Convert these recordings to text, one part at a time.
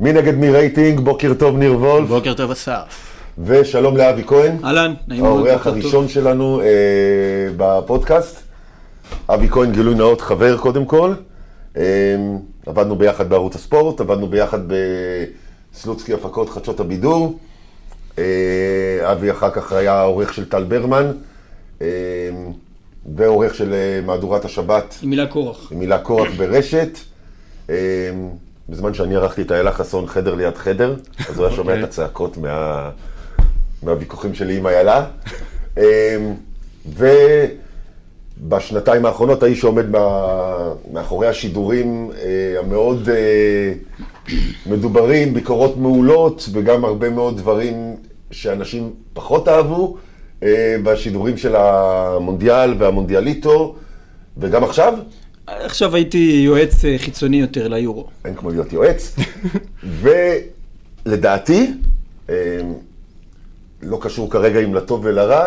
מי נגד מי רייטינג, בוקר טוב ניר וולף, בוקר טוב אסף. ושלום לאבי כהן, אהלן, נעים מאוד. האורח בוקר טוב. הראשון שלנו אה, בפודקאסט. אבי כהן, גילוי נאות, חבר קודם כל. אה, עבדנו ביחד בערוץ הספורט, עבדנו ביחד בסלוצקי הפקות חדשות הבידור. אה, אבי אחר כך היה עורך של טל ברמן, אה, ועורך של אה, מהדורת השבת עם מילה קורח. עם מילה קורח ברשת. בזמן שאני ערכתי את איילה חסון חדר ליד חדר, אז הוא היה שומע את הצעקות מה... מהוויכוחים שלי עם איילה. אה, ובשנתיים האחרונות האיש שעומד מה... מאחורי השידורים אה, המאוד אה, מדוברים, ביקורות מעולות וגם הרבה מאוד דברים שאנשים פחות אהבו אה, בשידורים של המונדיאל והמונדיאליטו, וגם עכשיו. עכשיו הייתי יועץ אה, חיצוני יותר ליורו. אין כמו להיות יועץ. ולדעתי, אה, לא קשור כרגע אם לטוב ולרע,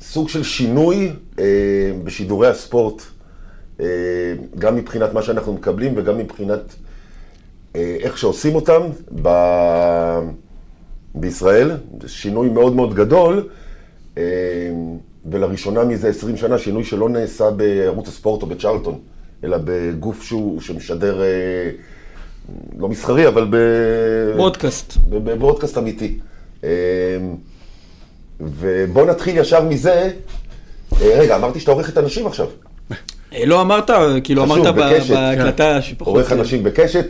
סוג של שינוי אה, בשידורי הספורט, גם מבחינת מה שאנחנו מקבלים וגם מבחינת איך שעושים אותם ב... בישראל. שינוי מאוד מאוד גדול, ולראשונה מזה 20 שנה שינוי שלא נעשה בערוץ הספורט או בצ'רלטון, אלא בגוף שהוא, שמשדר, אה, לא מסחרי, אבל ב... ברודקאסט. בברודקאסט אמיתי. אה, ובוא נתחיל ישר מזה. אה, רגע, אמרתי שאתה עורך את הנשים עכשיו. לא אמרת, כאילו חשוב, אמרת בקשת, בהקלטה שפחות... עורך אנשים בקשת.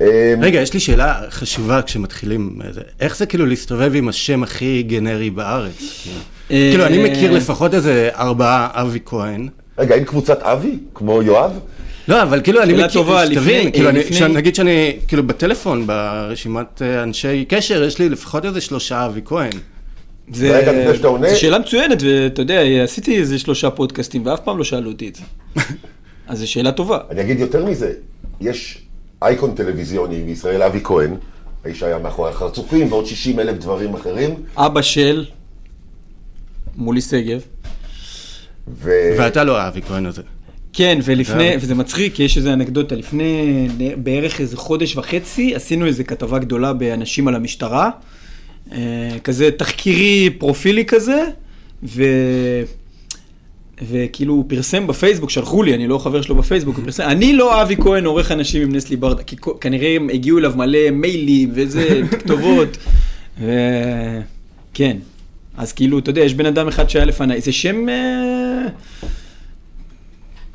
אה, רגע, יש לי שאלה חשובה כשמתחילים. זה, איך זה כאילו להסתובב עם השם הכי גנרי בארץ? כאילו? אה, כאילו, אני מכיר לפחות איזה ארבעה אבי כהן. רגע, אין קבוצת אבי, כמו יואב? לא, אבל כאילו, אני מכיר, שתבין, כאילו, נגיד שאני, כאילו, בטלפון, ברשימת אה, אנשי קשר, יש לי לפחות איזה שלושה אבי כהן. זה- רגע, לפני שאתה עונה- זו שאלה מצוינת, ואתה יודע, עשיתי איזה שלושה פודקאסטים, ואף פעם לא שאלו אותי את זה. אז זו שאלה טובה. אני אגיד יותר מזה, יש אייקון טלוויזיוני בישראל, אבי כהן, האיש היה מאחורי החרצופים ועוד 60 אלף דברים אחרים. אבא של מולי שגב. ו... ואתה לא האבי כהן הזה. כן, ולפני, אה. וזה מצחיק, כי יש איזה אנקדוטה, לפני בערך איזה חודש וחצי, עשינו איזה כתבה גדולה באנשים על המשטרה, אה, כזה תחקירי פרופילי כזה, ו... וכאילו הוא פרסם בפייסבוק, שלחו לי, אני לא חבר שלו בפייסבוק, הוא פרסם, אני לא אבי כהן עורך אנשים עם נסלי ברדה, כי כנראה הם הגיעו אליו מלא מיילים וזה, כתובות, וכן, אז כאילו, אתה יודע, יש בן אדם אחד שהיה לפניי, זה שם... אה,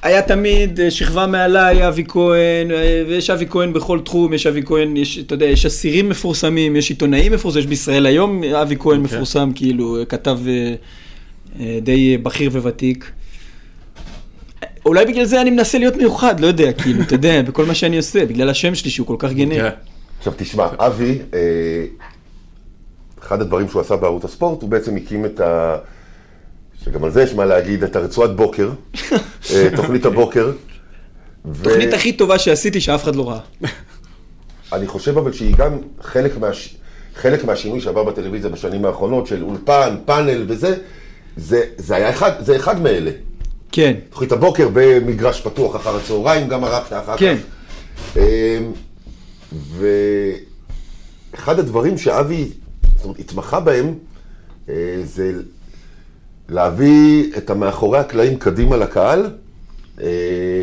היה תמיד אה, שכבה מעליי, אבי כהן, אה, ויש אבי כהן בכל תחום, יש אבי כהן, יש, אתה יודע, יש אסירים מפורסמים, יש עיתונאים מפורסמים, יש בישראל היום אבי כהן מפורסם, כאילו, כתב די אה, בכיר וותיק. אולי בגלל זה אני מנסה להיות מיוחד, לא יודע, כאילו, אתה יודע, בכל מה שאני עושה, בגלל השם שלי שהוא כל כך גנרי. כן. עכשיו תשמע, אבי, אה, אחד הדברים שהוא עשה בערוץ הספורט, הוא בעצם הקים את ה... שגם על זה יש מה להגיד, את הרצועת בוקר, אה, תוכנית הבוקר. תוכנית הכי טובה שעשיתי שאף אחד לא ראה. אני חושב אבל שהיא גם חלק, מהש... חלק מהשינוי שעבר בטלוויזיה בשנים האחרונות, של אולפן, פאנל וזה, זה, זה היה אחד, זה אחד מאלה. כן, תוכנית הבוקר במגרש פתוח אחר הצהריים, גם ערכת אחר כן. כך. אמ, ואחד הדברים שאבי זאת אומרת, התמחה בהם, אה, זה להביא את המאחורי הקלעים קדימה לקהל, אה,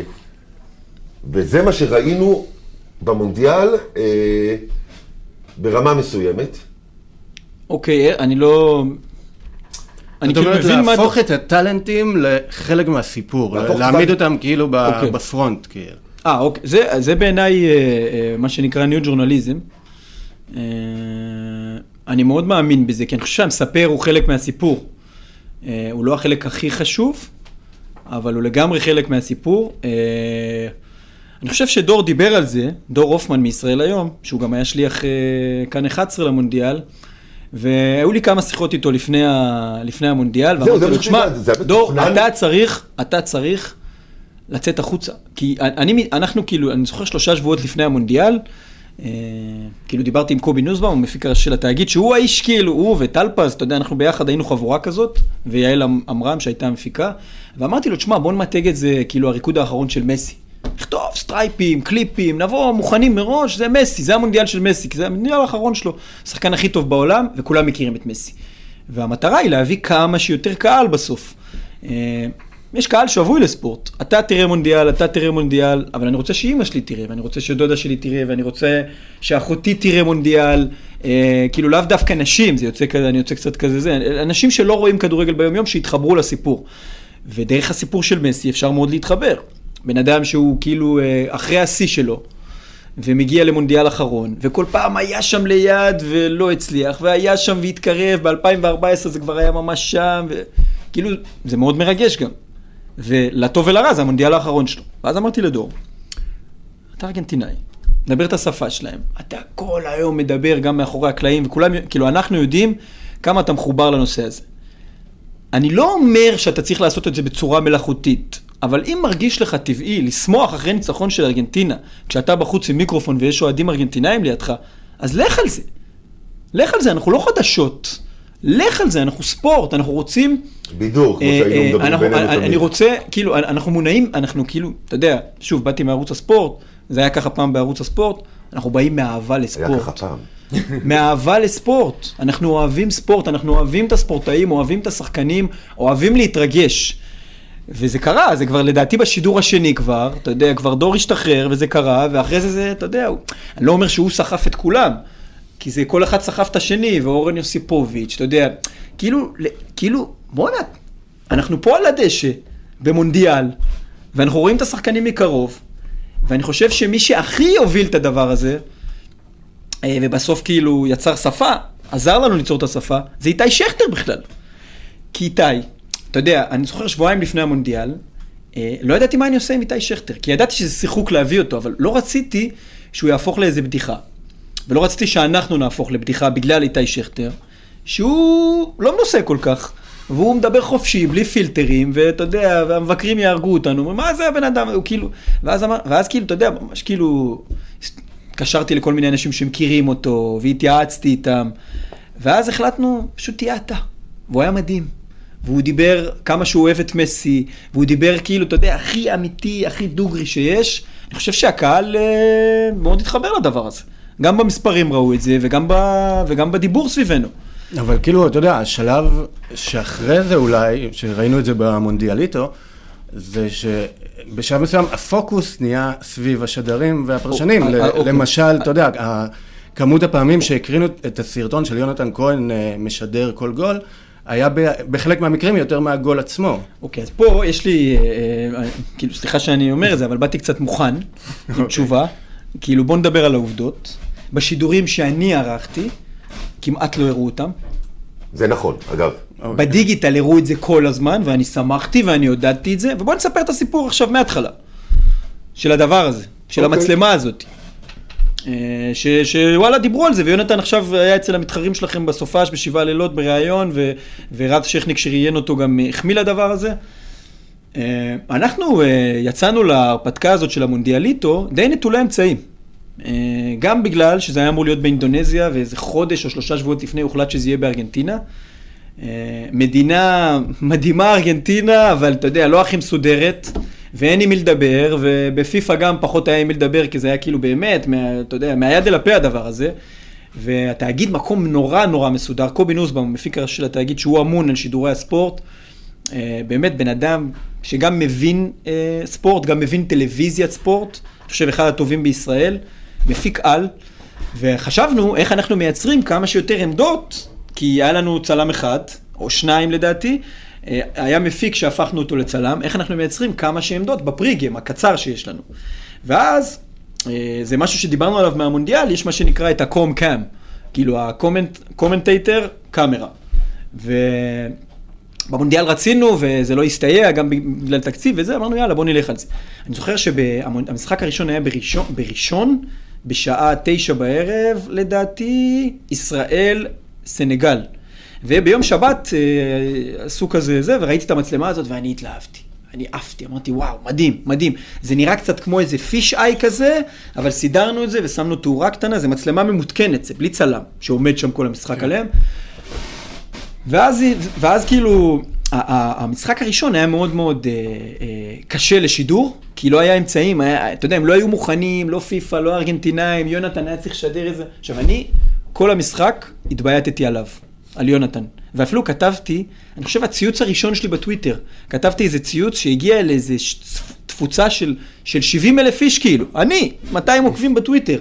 וזה מה שראינו במונדיאל אה, ברמה מסוימת. אוקיי, אני לא... אני זאת כאילו אומרת, מבין מה... להפוך את הטאלנטים לחלק מהסיפור, להעמיד אותם- כאילו ב- אוקיי. בפרונט, כאילו. אה, אוקיי. זה, זה בעיניי אה, אה, מה שנקרא ניו ג'ורנליזם. אה, אני מאוד מאמין בזה, כי אני חושב שהמספר הוא חלק מהסיפור. הוא לא החלק הכי חשוב, אבל הוא לגמרי חלק מהסיפור. אני חושב שדור דיבר על זה, דור הופמן מישראל היום, שהוא גם היה שליח כאן 11 למונדיאל, והיו לי כמה שיחות איתו לפני, ה, לפני המונדיאל, ואמרתי לו, תשמע, דור, מתוכנן?" אתה צריך, אתה צריך לצאת החוצה. כי אני, אנחנו כאילו, אני זוכר שלושה שבועות לפני המונדיאל, אה, כאילו דיברתי עם קובי נוסבאום, המפיק הראשי של התאגיד, שהוא האיש כאילו, הוא וטלפז, אתה יודע, אנחנו ביחד היינו חבורה כזאת, ויעל עמרם שהייתה המפיקה, ואמרתי לו, תשמע, בוא נמתג את זה כאילו הריקוד האחרון של מסי. נכתוב סטרייפים, קליפים, נבוא מוכנים מראש, זה מסי, זה המונדיאל של מסי, כי זה המונדיאל האחרון שלו, השחקן הכי טוב בעולם, וכולם מכירים את מסי. והמטרה היא להביא כמה שיותר קהל בסוף. אה, יש קהל שבוי לספורט. אתה תראה מונדיאל, אתה תראה מונדיאל, אבל אני רוצה שאימא שלי תראה, ואני רוצה שדודה שלי תראה, ואני רוצה שאחותי תראה מונדיאל. אה, כאילו לאו דווקא נשים, זה יוצא כזה, אני יוצא קצת כזה זה, אנשים שלא רואים כדורגל ביום יום, שיתחברו לסיפור. ודרך הסיפור של מסי אפשר מאוד להתחבר. בן אדם שהוא כאילו אה, אחרי השיא שלו, ומגיע למונדיאל אחרון, וכל פעם היה שם ליד ולא הצליח, והיה שם והתקרב, ב-2014 זה כבר היה ממש שם, וכאילו, זה מאוד מרגש גם. ולטוב ולרע זה המונדיאל האחרון שלו. ואז אמרתי לדור, אתה ארגנטינאי, מדבר את השפה שלהם, אתה כל היום מדבר גם מאחורי הקלעים, וכולם, כאילו אנחנו יודעים כמה אתה מחובר לנושא הזה. אני לא אומר שאתה צריך לעשות את זה בצורה מלאכותית, אבל אם מרגיש לך טבעי לשמוח אחרי ניצחון של ארגנטינה, כשאתה בחוץ עם מיקרופון ויש אוהדים ארגנטינאים לידך, אז לך על זה. לך על זה, אנחנו לא חדשות. לך על זה, אנחנו ספורט, אנחנו רוצים... בידור, כמו אה, שהיינו אה, מדברים אנחנו- בינינו תמיד. אני רוצה, כאילו, אנחנו מונעים, אנחנו כאילו, אתה יודע, שוב, באתי מערוץ הספורט, זה היה ככה פעם בערוץ הספורט, אנחנו באים מאהבה היה לספורט. ככה פעם. מאהבה לספורט. אנחנו אוהבים ספורט, אנחנו אוהבים את הספורטאים, אוהבים את השחקנים, אוהבים להתרגש. וזה קרה, זה כבר לדעתי בשידור השני כבר, אתה יודע, כבר דור השתחרר וזה קרה, ואחרי זה זה, אתה יודע, הוא- אני לא אומר שהוא סחף את כולם, כי זה כל אחד סחף את השני, ואורן יוסיפוביץ', אתה יודע, כאילו, כאילו, בואנה, אנחנו פה על הדשא, במונדיאל, ואנחנו רואים את השחקנים מקרוב, ואני חושב שמי שהכי הוביל את הדבר הזה, אה, ובסוף כאילו יצר שפה, עזר לנו ליצור את השפה, זה איתי שכטר בכלל. כי איתי, אתה יודע, אני זוכר שבועיים לפני המונדיאל, אה, לא ידעתי מה אני עושה עם איתי שכטר, כי ידעתי שזה שיחוק להביא אותו, אבל לא רציתי שהוא יהפוך לאיזה בדיחה. ולא רציתי שאנחנו נהפוך לבדיחה בגלל איתי שכטר, שהוא לא מנוסה כל כך. והוא מדבר חופשי, בלי פילטרים, ואתה יודע, והמבקרים יהרגו אותנו, מה זה הבן אדם, הוא כאילו, ואז, אמר, ואז כאילו, אתה יודע, ממש כאילו, התקשרתי לכל מיני אנשים שמכירים אותו, והתייעצתי איתם, ואז החלטנו, פשוט תהיה אתה. והוא היה מדהים. והוא דיבר כמה שהוא אוהב את מסי, והוא דיבר כאילו, אתה יודע, הכי אמיתי, הכי דוגרי שיש. אני חושב שהקהל אה, מאוד התחבר לדבר הזה. גם במספרים ראו את זה, וגם, ב, וגם בדיבור סביבנו. אבל כאילו, אתה יודע, השלב שאחרי זה אולי, שראינו את זה במונדיאליטו, זה שבשלב מסוים הפוקוס נהיה סביב השדרים והפרשנים. או- ל- אה, אוקיי. למשל, אתה יודע, כמות הפעמים שהקרינו את הסרטון של יונתן כהן אה, משדר כל גול, היה בחלק מהמקרים יותר מהגול עצמו. אוקיי, אז פה יש לי, אה, אה, כאילו, סליחה שאני אומר את זה, אבל באתי קצת מוכן עם תשובה. כאילו, בוא נדבר על העובדות. בשידורים שאני ערכתי, כמעט לא הראו אותם. זה נכון, אגב. אוקיי. בדיגיטל הראו את זה כל הזמן, ואני שמחתי ואני עודדתי את זה, ובואו נספר את הסיפור עכשיו מההתחלה. של הדבר הזה, של אוקיי. המצלמה הזאת. אה, שוואלה דיברו על זה, ויונתן עכשיו היה אצל המתחרים שלכם בסופש בשבעה לילות בריאיון, ו- ורז שכניק שראיין אותו גם החמיא לדבר הזה. אה, אנחנו אה, יצאנו להרפתקה הזאת של המונדיאליטו די נטולי אמצעים. גם בגלל שזה היה אמור להיות באינדונזיה, ואיזה חודש או שלושה שבועות לפני הוחלט שזה יהיה בארגנטינה. מדינה מדהימה ארגנטינה, אבל אתה יודע, לא הכי מסודרת, ואין עם מי לדבר, ובפיפ"א גם פחות היה עם מי לדבר, כי זה היה כאילו באמת, מה, אתה יודע, מהיד אל הפה הדבר הזה. והתאגיד מקום נורא נורא מסודר, קובי נוסבאום, מפיק הראשי של התאגיד, שהוא אמון על שידורי הספורט, אה, באמת בן אדם שגם מבין אה, ספורט, גם מבין טלוויזיית ספורט, אני חושב אחד הטובים בישראל, מפיק על, וחשבנו איך אנחנו מייצרים כמה שיותר עמדות, כי היה לנו צלם אחד, או שניים לדעתי, היה מפיק שהפכנו אותו לצלם, איך אנחנו מייצרים כמה שעמדות בפריגם הקצר שיש לנו. ואז, אה, זה משהו שדיברנו עליו מהמונדיאל, יש מה שנקרא את ה com cam, כאילו ה commentator camera. ובמונדיאל רצינו, וזה לא הסתייע, גם בגלל תקציב וזה, אמרנו יאללה בוא נלך על זה. אני זוכר שהמשחק הראשון היה בראשון, בראשון בשעה תשע בערב, לדעתי, ישראל, סנגל. וביום שבת אה, עשו כזה זה, וראיתי את המצלמה הזאת ואני התלהבתי. אני עפתי, אמרתי וואו, מדהים, מדהים. זה נראה קצת כמו איזה פיש איי כזה, אבל סידרנו את זה ושמנו תאורה קטנה, זה מצלמה ממותקנת, זה בלי צלם, שעומד שם כל המשחק עליהם. ואז, ואז כאילו, המשחק הראשון היה מאוד מאוד אה, אה, קשה לשידור, כי כי לא היה אמצעים, היה, אתה יודע, הם לא היו מוכנים, לא פיפא, לא ארגנטינאים, יונתן היה צריך לשדר איזה... עכשיו, אני, כל המשחק, התבייתתי עליו, על יונתן. ואפילו כתבתי, אני חושב הציוץ הראשון שלי בטוויטר, כתבתי איזה ציוץ שהגיע לאיזה תפוצה של, של 70 אלף איש כאילו, אני, 200 עוקבים בטוויטר.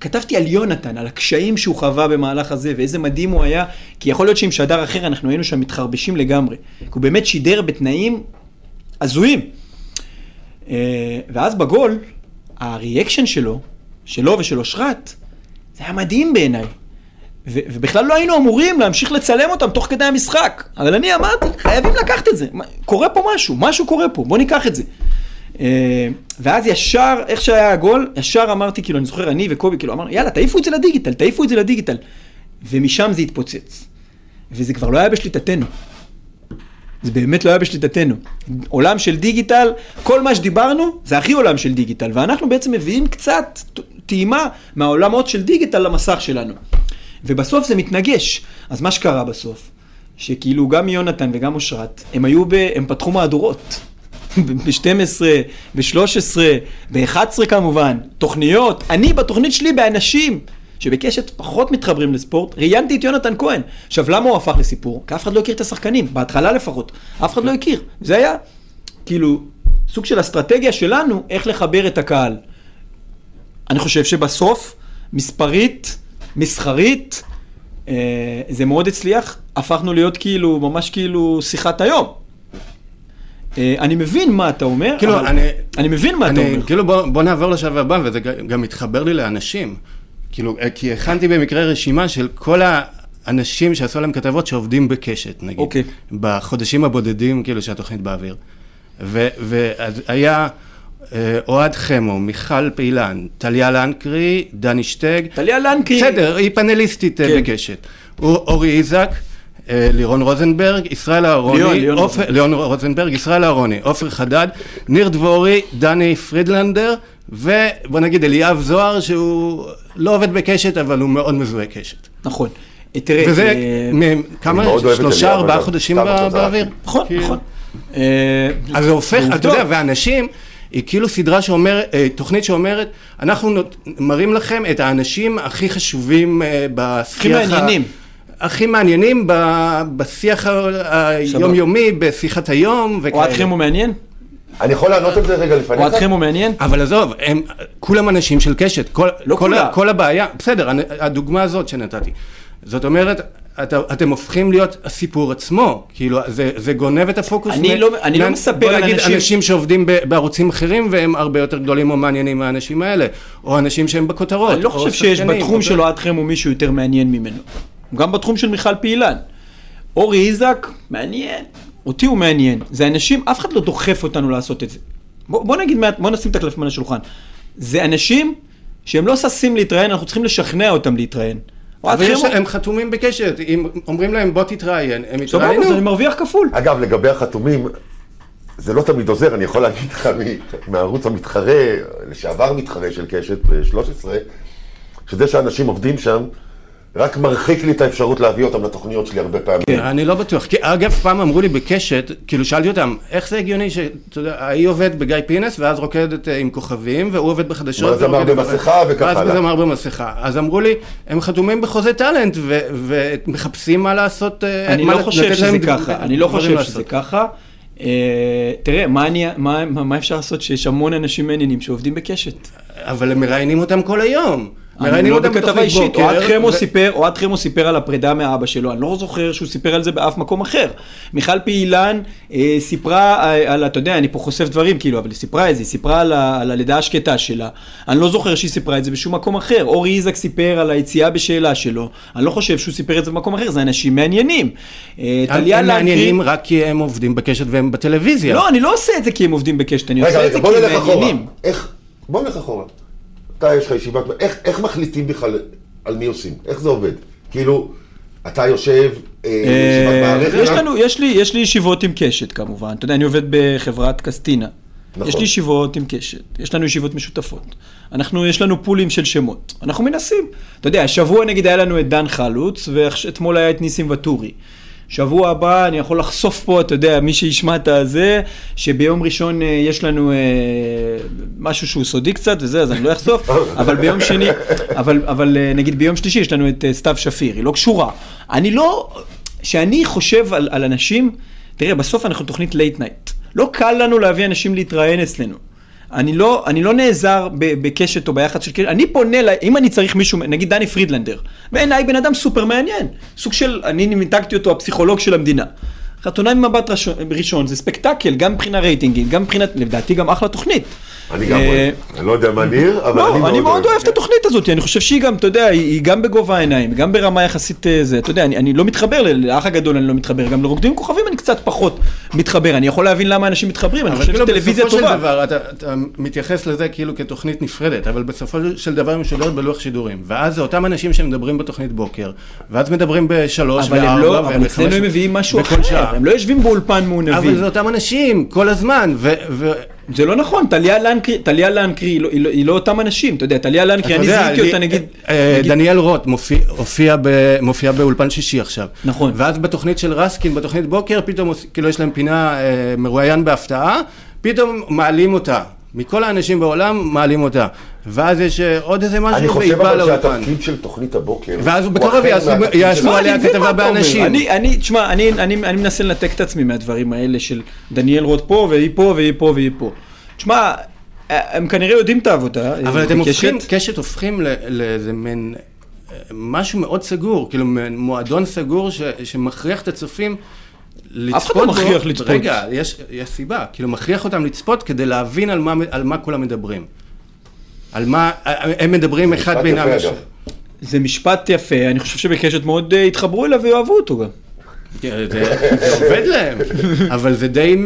כתבתי על יונתן, על הקשיים שהוא חווה במהלך הזה, ואיזה מדהים הוא היה, כי יכול להיות שעם שדר אחר אנחנו היינו שם מתחרבשים לגמרי. כי הוא באמת שידר בתנאים הזויים. אה, ואז בגול, הריאקשן שלו, שלו ושל אושרת, זה היה מדהים בעיניי. ו- ובכלל לא היינו אמורים להמשיך לצלם אותם תוך כדי המשחק. אבל אני אמרתי, חייבים לקחת את זה. קורה פה משהו, משהו קורה פה, בוא ניקח את זה. אה, ואז ישר, איך שהיה הגול, ישר אמרתי, כאילו, אני זוכר, אני וקובי, כאילו, אמרנו, יאללה, תעיפו את זה לדיגיטל, תעיפו את זה לדיגיטל. ומשם זה התפוצץ. וזה כבר לא היה בשליטתנו. זה באמת לא היה בשליטתנו. עולם של דיגיטל, כל מה שדיברנו זה הכי עולם של דיגיטל, ואנחנו בעצם מביאים קצת טעימה מהעולמות של דיגיטל למסך שלנו. ובסוף זה מתנגש. אז מה שקרה בסוף, שכאילו גם יונתן וגם אושרת, הם היו ב... הם פתחו מהדורות. ב-12, ב-13, ב-11 כמובן, תוכניות. אני בתוכנית שלי באנשים שבקשת פחות מתחברים לספורט, ראיינתי את יונתן כהן. עכשיו, למה הוא הפך לסיפור? כי אף אחד לא הכיר את השחקנים, בהתחלה לפחות. אף אחד לא הכיר. זה היה כאילו סוג של אסטרטגיה שלנו איך לחבר את הקהל. אני חושב שבסוף, מספרית, מסחרית, אה, זה מאוד הצליח, הפכנו להיות כאילו, ממש כאילו שיחת היום. אה, אני מבין מה אתה אומר, כאילו, אבל... אני- אני מבין מה אתה אני, אומר. כאילו בוא, בוא נעבור לשלב הבא, וזה גם מתחבר לי לאנשים. כאילו, אה, כי הכנתי במקרה רשימה של כל האנשים שעשו עליהם כתבות שעובדים בקשת, נגיד. אוקיי. בחודשים הבודדים, כאילו, שהתוכנית באוויר. והיה אוהד חמו, מיכל פעילן, טליה לנקרי, דני שטג. טליה לנקרי. בסדר, היא פאנליסטית אה, כן. בקשת. אורי איזק. אה, לירון רוזנברג, ישראל אהרוני, ליאון רוזנברג. ליאון רוזנברג, ישראל אהרוני, עופר חדד, ניר דבורי, דני פרידלנדר, ובוא נגיד אליאב זוהר, שהוא לא עובד בקשת, אבל הוא מאוד מזוהה קשת. נכון. אה, תראה, וזה אה, כמה, שלושה, ארבעה. חודשים באוויר. נכון, כאילו. נכון. אה, אז זה הופך, אתה. יודע, ואנשים, היא כאילו סדרה שאומרת, אה, תוכנית שאומרת, אנחנו נות- מראים לכם את האנשים הכי חשובים אה, בשיח... ה- מעניינים. הכי מעניינים ב- בשיח היומיומי, בשיחת היום וכאלה. אוהדכם הוא מעניין? אני יכול לענות על זה רגע לפניך? אוהדכם הוא מעניין? אבל עזוב, הם כולם אנשים של קשת, כל, לא כל, כולם. כל הבעיה, בסדר, הדוגמה הזאת שנתתי. זאת אומרת, אתה, אתם הופכים להיות הסיפור עצמו, כאילו, זה, זה גונב את הפוקוס. אני מ- לא- אני לא מספר בוא על נגיד אנשים- אנשים שעובדים ב- בערוצים אחרים והם הרבה יותר גדולים או מעניינים מהאנשים האלה, או אנשים שהם בכותרות. אני לא חושב שיש בתחום או- של אוהדכם הוא מישהו יותר מעניין ממנו. גם בתחום של מיכל פעילן. אורי איזק, מעניין. אותי הוא מעניין. זה אנשים, אף אחד לא דוחף אותנו לעשות את זה. בוא, בוא נגיד, בוא נשים את הקלפים על השולחן. זה אנשים שהם לא ששים להתראיין, אנחנו צריכים לשכנע אותם להתראיין. אבל יש, הם חתומים בקשת, אם אומרים להם בוא תתראיין, הם סבבה, אז יתראיינו. אני מרוויח כפול. אגב, לגבי החתומים, זה לא תמיד עוזר, אני יכול להגיד לך מהערוץ המתחרה, לשעבר מתחרה של קשת ב-13, שזה שאנשים עובדים שם, רק מרחיק לי את האפשרות להביא אותם לתוכניות שלי הרבה פעמים. כן. אני לא בטוח, כי אגב פעם אמרו לי בקשת, כאילו שאלתי אותם, איך זה הגיוני שאתה יודע, ההיא עובד בגיא פינס ואז רוקדת אה, עם כוכבים, והוא עובד בחדשות. ואז עם במסכה. וכך ואז הלאה. זמר במסכה. אז אמרו לי, הם חתומים בחוזה טאלנט, ו- ומחפשים מה לעשות, אה, אני מה לא חושב שזה ככה, אני לא חושב לעשות. שזה ככה. אה, תראה, מה אני- מה- מה מה אפשר לעשות שיש המון אנשים מעניינים שעובדים בקשת? אבל הם מראיינים אותם כל היום. אני מראיינים לא אותם בכתבה בתוכנית אישית, בוקר, אוהד חמו ו- סיפר, אוהד חמו סיפר על הפרידה מאבא שלו, אני לא זוכר שהוא סיפר על זה באף מקום אחר. מיכל פעילן אה, סיפרה אה, על, אתה יודע, אני פה חושף דברים כאילו, אבל היא סיפרה את זה, היא סיפרה על, ה- על הלידה השקטה שלה, אני לא זוכר שהיא סיפרה את זה בשום מקום אחר. אורי איזק סיפר על היציאה בשאלה שלו, אני לא חושב שהוא סיפר את זה במקום אחר, זה אנשים מעניינים. אה, הם מעניינים רק כי הם עובדים בקשת והם בטלוויזיה. לא, אני לא עושה את זה כי הם עובדים בקשת, אני רגע, עושה את זה כי הם. מעניינים. איך, בוא נלך אחורה. אתה, יש לך ישיבת, איך, איך מחליטים בכלל על מי עושים? איך זה עובד? כאילו, אתה יושב, אה, אה, יש לנו, יש לי, יש לי ישיבות עם קשת כמובן, אתה יודע, אני עובד בחברת קסטינה. נכון. יש לי ישיבות עם קשת, יש לנו ישיבות משותפות. אנחנו, יש לנו פולים של שמות. אנחנו מנסים. אתה יודע, השבוע נגיד היה לנו את דן חלוץ, ואתמול היה את ניסים ואטורי. שבוע הבא אני יכול לחשוף פה, אתה יודע, מי שישמע את הזה, שביום ראשון אה, יש לנו אה, משהו שהוא סודי קצת וזה, אז אני לא אחשוף, אבל ביום שני, אבל, אבל אה, נגיד ביום שלישי יש לנו את סתיו שפיר, היא לא קשורה. אני לא, שאני חושב על, על אנשים, תראה, בסוף אנחנו תוכנית late night. לא קל לנו להביא אנשים להתראיין אצלנו. אני לא, אני לא נעזר בקשת או ביחד של קשת, אני פונה, ל- אם אני צריך מישהו, נגיד דני פרידלנדר, בעיניי בן אדם סופר מעניין, סוג של, אני מיתגתי אותו הפסיכולוג של המדינה. חתונה ממבט ראשון, ראשון זה ספקטקל, גם מבחינה רייטינגית, גם מבחינת, לדעתי גם אחלה תוכנית. אני גם אה, אוהב. אני לא יודע מה ניר, אבל לא, אני אני מאוד אוהב את. התוכנית הזאת, אני חושב שהיא גם, אתה יודע, היא גם בגובה העיניים, גם ברמה יחסית אה, זה, אתה יודע, אני, אני לא מתחבר, ל- לאח הגדול אני לא מתחבר, גם לרוקדים כוכבים אני קצת פחות מתחבר, אני יכול להבין למה אנשים מתחברים, אני אבל חושב כאילו שטלוויזיה בסופו של טובה. דבר, אתה, מתייחס לזה כאילו כתוכנית נפרדת, אבל בסופו של דבר היא משודרת בלוח שידורים. ואז זה אותם אנשים שמדברים בתוכנית בוקר, ואז מדברים בשלוש אבל הם וארבע, לא, והם אבל אצלנו הם מביאים משהו אחר. הם לא יושבים באולפן מעונבים. אבל זה אותם אנשים, כל הזמן, ו... ו... זה לא נכון, טליה לנקרי, טליה לנקרי היא לא- היא לא- היא לא אותם אנשים, אתה יודע, טליה לנקרי, אני זיהיתי אותה נגיד, אה, נגיד- דניאל רוט מופיע, הופיע ב, מופיע באולפן שישי עכשיו. נכון. ואז בתוכנית של רסקין, בתוכנית בוקר, פתאום כאילו יש להם פינה אה, מרואיין בהפתעה, פתאום מעלים אותה. מכל האנשים בעולם מעלים אותה. ואז יש אה, עוד איזה משהו אני חושב אבל. שהתפקיד של תוכנית הבוקר... ואז הוא בקרוב יעשו- עליה כתבה. באנשים. אני, אני, תשמע, אני, אני, אני מנסה לנתק את עצמי מהדברים האלה של דניאל רוט פה, והיא פה, והיא פה, והיא פה. תשמע, הם כנראה יודעים את העבודה. אבל אה, אתם בקשת. הופכים, קשת הופכים לאיזה מין אה, משהו מאוד סגור, כאילו מועדון סגור ש, שמכריח את הצופים לצפות אחד לא. מכריח לצפות. רגע, יש, יש סיבה, כאילו מכריח אותם לצפות כדי להבין על מה, על מה כולם מדברים. על מה, הם מדברים אחד משפט בינם. יפה, לש- אגב. זה משפט יפה, אני חושב שבקשת מאוד אה, יתחברו אליו ויאהבו אותו גם. כן, זה, עובד להם, אבל זה די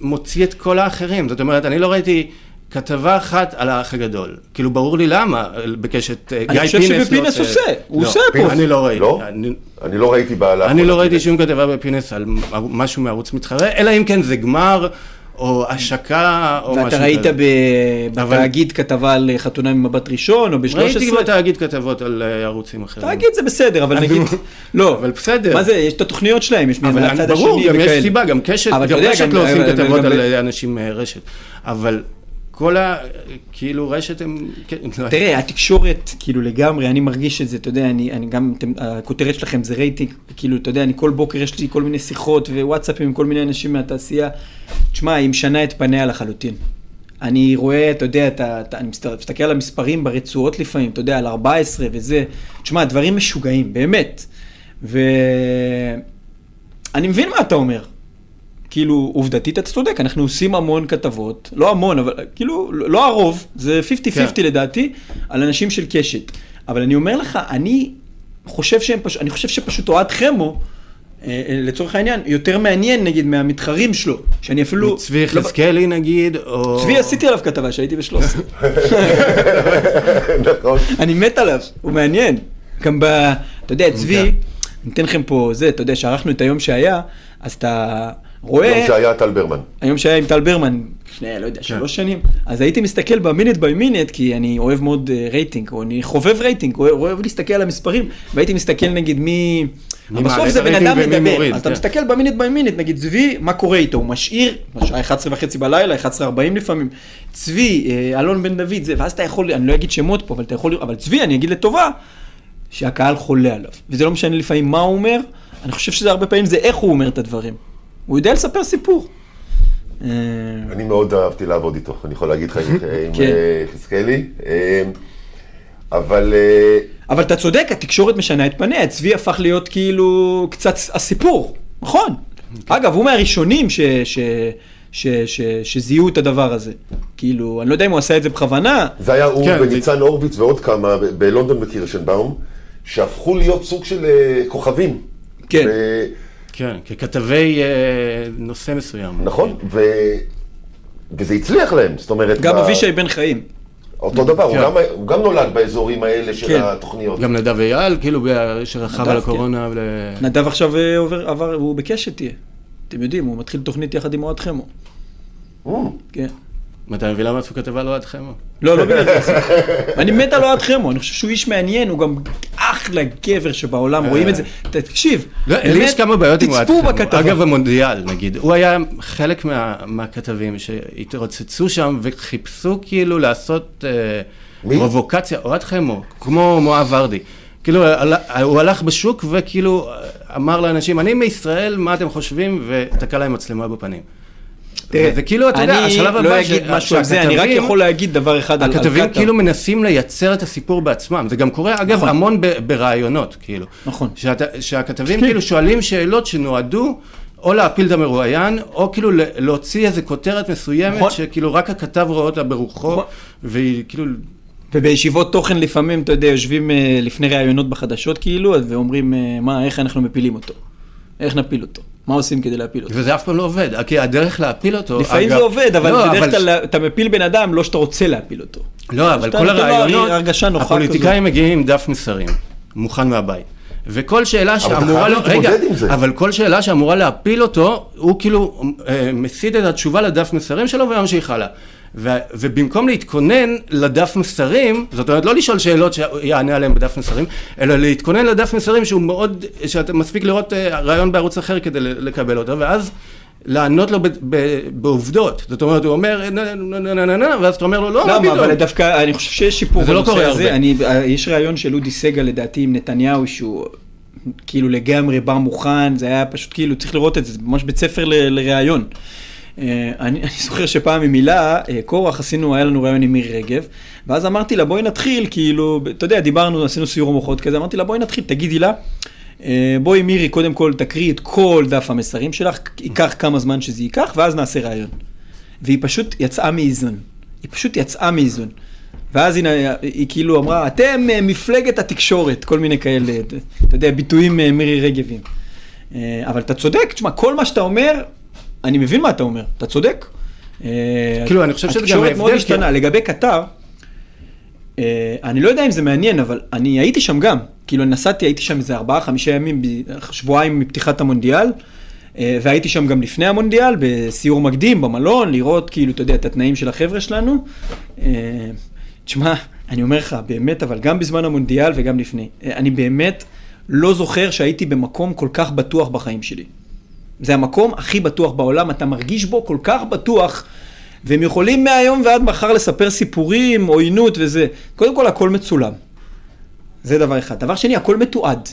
מוציא את כל האחרים. זאת אומרת, אני לא ראיתי כתבה אחת על האח הגדול. כאילו, ברור לי למה בקשת אה, גיא אני פינס. חושב שבפינס לא עושה, הוא לא, עושה פה. אני לא ראיתי. לא? אני, אני לא ראיתי בעלה. אני לא ראיתי שום כתבה בפינס על משהו מערוץ מתחרה, אלא אם כן זה גמר, או השקה, או משהו כזה. ואתה ראית ב- אבל- בתאגיד כתבה על חתונה ממבט ראשון, או ב-13? ראיתי בתאגיד כתבות על אה, ערוצים אחרים. תאגיד זה בסדר, אבל נגיד, לא, אבל בסדר. מה זה, יש את התוכניות שלהם, יש מהצד אני- ברור, השני גם יש וכאלה. סיבה, גם קשת, גם רשת לא עושים כתבות על אה, אנשים מהרשת. אבל כל ה... כאילו רשת הם... כן, לא- תראה, התקשורת, כאילו לגמרי, אני מרגיש את זה, אתה יודע, אני, אני גם, אתם, הכותרת שלכם זה רייטינג, כאילו, אתה יודע, אני כל בוקר יש לי כל מיני שיחות ווואטסאפים עם כל מיני אנשים מהתעשייה. תשמע, היא משנה את פניה לחלוטין. אני רואה, אתה יודע, אתה, אתה, אני מסתכל, על המספרים ברצועות לפעמים, אתה יודע, על 14 וזה. תשמע, דברים משוגעים, באמת. ואני מבין מה אתה אומר. כאילו, עובדתית אתה צודק, אנחנו עושים המון כתבות, לא המון, אבל כאילו, לא הרוב, זה 50-50 כן. לדעתי, על אנשים של קשת. אבל אני אומר לך, אני חושב שהם פשוט, אני חושב שפשוט אוהד חמו, אה, אה, לצורך העניין, יותר מעניין נגיד מהמתחרים שלו, שאני אפילו... צבי לא- יחזקאלי נגיד, או... צבי עשיתי עליו כתבה שהייתי ב-13. נכון. אני מת עליו, הוא מעניין. גם ב... אתה יודע, צבי, אני אתן לכם פה זה, אתה יודע, שערכנו את היום שהיה, אז אתה רואה... יום שהיה טל ברמן. היום שהיה עם טל ברמן, לפני, לא יודע, שלוש שנים, אז הייתי מסתכל ב minute by minute, כי אני אוהב מאוד אה, רייטינג, או אני חובב רייטינג, אוהב, אוהב להסתכל על המספרים, והייתי מסתכל נגיד מי... בסוף זה בן אדם מדבר, מוריד, אז אתה כן. מסתכל ב minute by minute, נגיד צבי, מה קורה איתו, הוא משאיר, השעה 11 וחצי בלילה, 11.40 לפעמים, צבי, אה, אלון בן דוד, זה, ואז אתה יכול, אני לא אגיד שמות פה, אבל אתה יכול, אבל צבי, אני אגיד לטובה, שהקהל חולה עליו, וזה לא משנה לפעמים מה הוא אומר, אני חושב שזה הרבה פעמים זה איך הוא אומר את הדברים. הוא יודע לספר סיפור. אה, אני מאוד אהבתי לעבוד איתו, אני יכול להגיד לך עם כן. אה, יחזקאלי. אה, אבל אבל אתה צודק, התקשורת משנה את פניה, צבי הפך להיות כאילו קצת הסיפור, נכון. אגב, הוא מהראשונים ש, ש, ש, ש, שזיהו את הדבר הזה. כאילו, אני לא יודע אם הוא עשה את זה בכוונה, זה היה הוא כן, וניצן הורוביץ ועוד כמה ב- בלונדון וקירשנבאום, שהפכו להיות סוג של כוכבים. כן. ו- כן, ככתבי אה, נושא מסוים. נכון, ו... וזה הצליח להם, זאת אומרת, גם אבישי בן חיים. אותו דבר, הוא כן. גם- הוא גם נולד באזורים האלה של כן. התוכניות. גם נדב אייל, כאילו, שרכב על כן. הקורונה. ול- נדב עכשיו אה, עובר, עבר, הוא בקשת תהיה. אתם יודעים, הוא מתחיל תוכנית יחד עם אוהד חמו. Mm, כן. אתה מבין למה הוא כתב על אוהד חמו? לא, לא בגלל זה. אני מת על אוהד חמו, אני חושב שהוא איש מעניין, הוא גם אחלה גבר שבעולם, רואים את זה. תקשיב, לא, לי יש כמה בעיות עם אוהד חמו. אגב, המונדיאל, נגיד, הוא היה חלק מה- מהכתבים שהתרוצצו שם וחיפשו כאילו לעשות אה? פרובוקציה, אוהד חמו, כמו מואב ורדי. כאילו, הוא הלך בשוק וכאילו אמר לאנשים, אני מישראל, מה אתם חושבים? ותקע להם מצלמה בפנים. תראה, זה כאילו, אתה יודע, השלב אני הבא לא אגיד משהו על זה, אני רק יכול להגיד דבר אחד על על הכתבים קטאר. כאילו מנסים לייצר את הסיפור בעצמם, זה גם קורה אגב נכון. המון ברעיונות, כאילו. נכון. שהכתבים כאילו שואלים שאלות שנועדו או להפיל את המרואיין, או כאילו ל- להוציא איזה כותרת מסוימת, נכון. שכאילו רק הכתב רואה אותה ברוחו, נכון. והיא כאילו... ובישיבות תוכן לפעמים, אתה יודע, יושבים אה, לפני ראיונות בחדשות כאילו, ואומרים, אה, מה, איך אנחנו מפילים אותו? איך נפיל אותו? מה עושים כדי להפיל אותו? וזה אף פעם לא עובד, כי הדרך להפיל אותו... לפעמים אגב- זה עובד, אבל לא, בדרך כלל אתה מפיל בן אדם, לא שאתה רוצה להפיל אותו. לא, אבל כל הרעיונות, הרגשה נוחה הפוליטיקאים מגיעים עם דף מסרים, מוכן מהבית. וכל שאלה אתה שאמורה... חייב לו- להתמודד רגע, עם זה. אבל כל שאלה שאמורה להפיל אותו, הוא כאילו אה, מסיט את התשובה לדף מסרים שלו וממשיך הלאה. ו- ובמקום להתכונן לדף מסרים, זאת אומרת לא לשאול שאלות שיענה עליהן בדף מסרים, אלא להתכונן לדף מסרים שהוא מאוד, שאתה מספיק לראות אה, רעיון בערוץ אחר כדי לקבל אותו, ואז לענות לו ב- ב- בעובדות. זאת אומרת, הוא אומר, נה נה נה נה נה נה, ואז אתה אומר לו, לא, מה למה? אבל דווקא, אני חושב שיש שיפור זה לא קורה. הרבה. אני, יש ראיון של אודי סגל לדעתי עם נתניהו, שהוא כאילו לגמרי בא מוכן, זה היה פשוט כאילו, צריך לראות את זה, זה ממש בית ספר לראיון. אה, אני, זוכר שפעם עם הילה, אה, קורח, עשינו, היה לנו ראיון עם מירי רגב, ואז אמרתי לה, בואי נתחיל, כאילו, אתה יודע, דיברנו, עשינו סיור מוחות כזה, אמרתי לה, בואי נתחיל, תגידי לה, אה, בואי מירי, קודם כל תקריא את כל דף המסרים שלך, ייקח כמה זמן שזה ייקח, ואז נעשה ראיון. והיא פשוט יצאה מאיזון. היא פשוט יצאה מאיזון. ואז הנה, היא כאילו אמרה, אתם מפלגת התקשורת, כל מיני כאלה, אתה יודע, ביטויים מירי רגבים. אבל אתה צודק, תשמע, כל מה שאתה אומר, אני מבין מה אתה אומר, אתה צודק. אה, כאילו, אני חושב שזה גם התקשורת מאוד ההבדל, השתנה. לגבי קטר, אה, אני לא יודע אם זה מעניין, אבל אני הייתי שם גם. כאילו, נסעתי, הייתי שם איזה ארבעה, חמישה ימים, שבועיים מפתיחת המונדיאל, אה, והייתי שם גם לפני המונדיאל, בסיור מקדים, במלון, לראות, כאילו, אתה יודע, את התנאים של החבר'ה שלנו. תשמע, אני אומר לך, באמת, אבל גם בזמן המונדיאל וגם לפני, אני באמת לא זוכר שהייתי במקום כל כך בטוח בחיים שלי. זה המקום הכי בטוח בעולם, אתה מרגיש בו כל כך בטוח, והם יכולים מהיום ועד מחר לספר סיפורים, עוינות וזה. קודם כל, הכל מצולם. זה דבר אחד. דבר שני, הכל מתועד.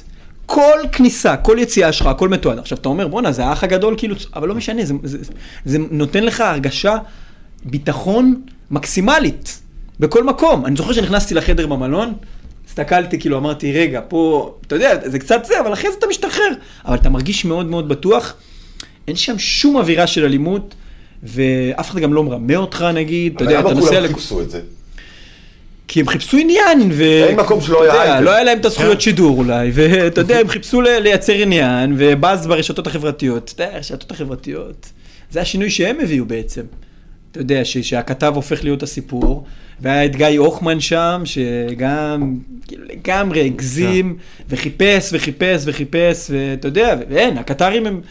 כל כניסה, כל יציאה שלך, הכל מתועד. עכשיו, אתה אומר, בואנה, זה האח הגדול, כאילו, אבל לא משנה, זה, זה, זה נותן לך הרגשה, ביטחון מקסימלית, בכל מקום. אני זוכר שנכנסתי לחדר במלון, הסתכלתי, כאילו, אמרתי, רגע, פה, אתה יודע, זה קצת זה, אבל אחרי זה אתה משתחרר. אבל אתה מרגיש מאוד מאוד בטוח, אין שם שום אווירה של אלימות, ואף אחד גם לא מרמה אותך, נגיד, אתה יודע, אתה למה נוסע... כולם לק- חיפשו את זה? כי הם חיפשו עניין, ו... אין מקום שלא היה יודע, הייטק. לא היה להם את הזכויות כן. שידור אולי, ואתה יודע, הם חיפשו לייצר עניין, ובאז ברשתות החברתיות. אתה יודע, הרשתות החברתיות, זה השינוי שהם הביאו בעצם. אתה יודע, ש- שהכתב הופך להיות הסיפור, והיה את גיא הוחמן שם, שגם, כאילו לגמרי הגזים, וחיפש וחיפש וחיפש, ואתה יודע, ואין, הקטרים הם...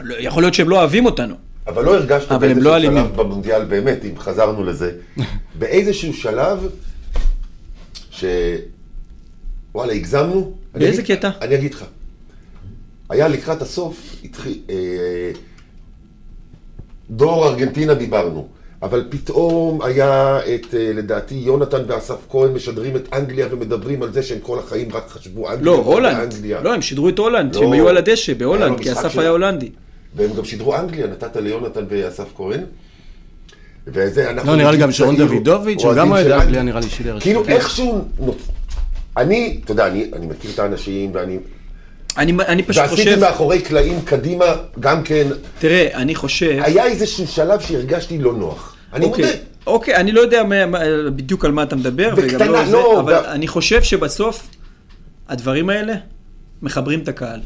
לא- יכול להיות שהם לא אוהבים אותנו. אבל לא הרגשת באיזשהו לא אלימים. שלב במונדיאל, באמת, אם חזרנו לזה, באיזשהו שלב ש... וואלה, הגזמנו? באיזה אגיד- קטע? אני אגיד לך. היה לקראת הסוף, התחיל... אה, דור ארגנטינה דיברנו, אבל פתאום היה את, אה, לדעתי, יונתן ואסף כהן משדרים את אנגליה ומדברים על זה שהם כל החיים רק חשבו אנגליה. לא, הולנד. לא, הם שידרו את הולנד, לא. שהם היו על הדשא בהולנד, כי אסף שלהם. היה הולנדי. והם גם שידרו אנגליה, נתת ליונתן ואסף כהן. וזה, אנחנו... לא, נראה לי גם שרון דוידוביץ', הוא גם אוהד אנגליה, נראה לי שידר. כאילו. איכשהו... אני, אתה יודע, אני, אני מכיר את האנשים, ואני... אני, אני פשוט ועשיתי חושב, מאחורי קלעים קדימה, גם כן. תראה, אני חושב, היה איזשהו שלב שהרגשתי לא נוח. אני מודה. אוקיי, אוקיי, אני לא יודע מה, מה, בדיוק על מה אתה מדבר, וגם בקטנה, לא, זה, לא, אבל ב- אני חושב שבסוף, הדברים האלה מחברים את הקהל.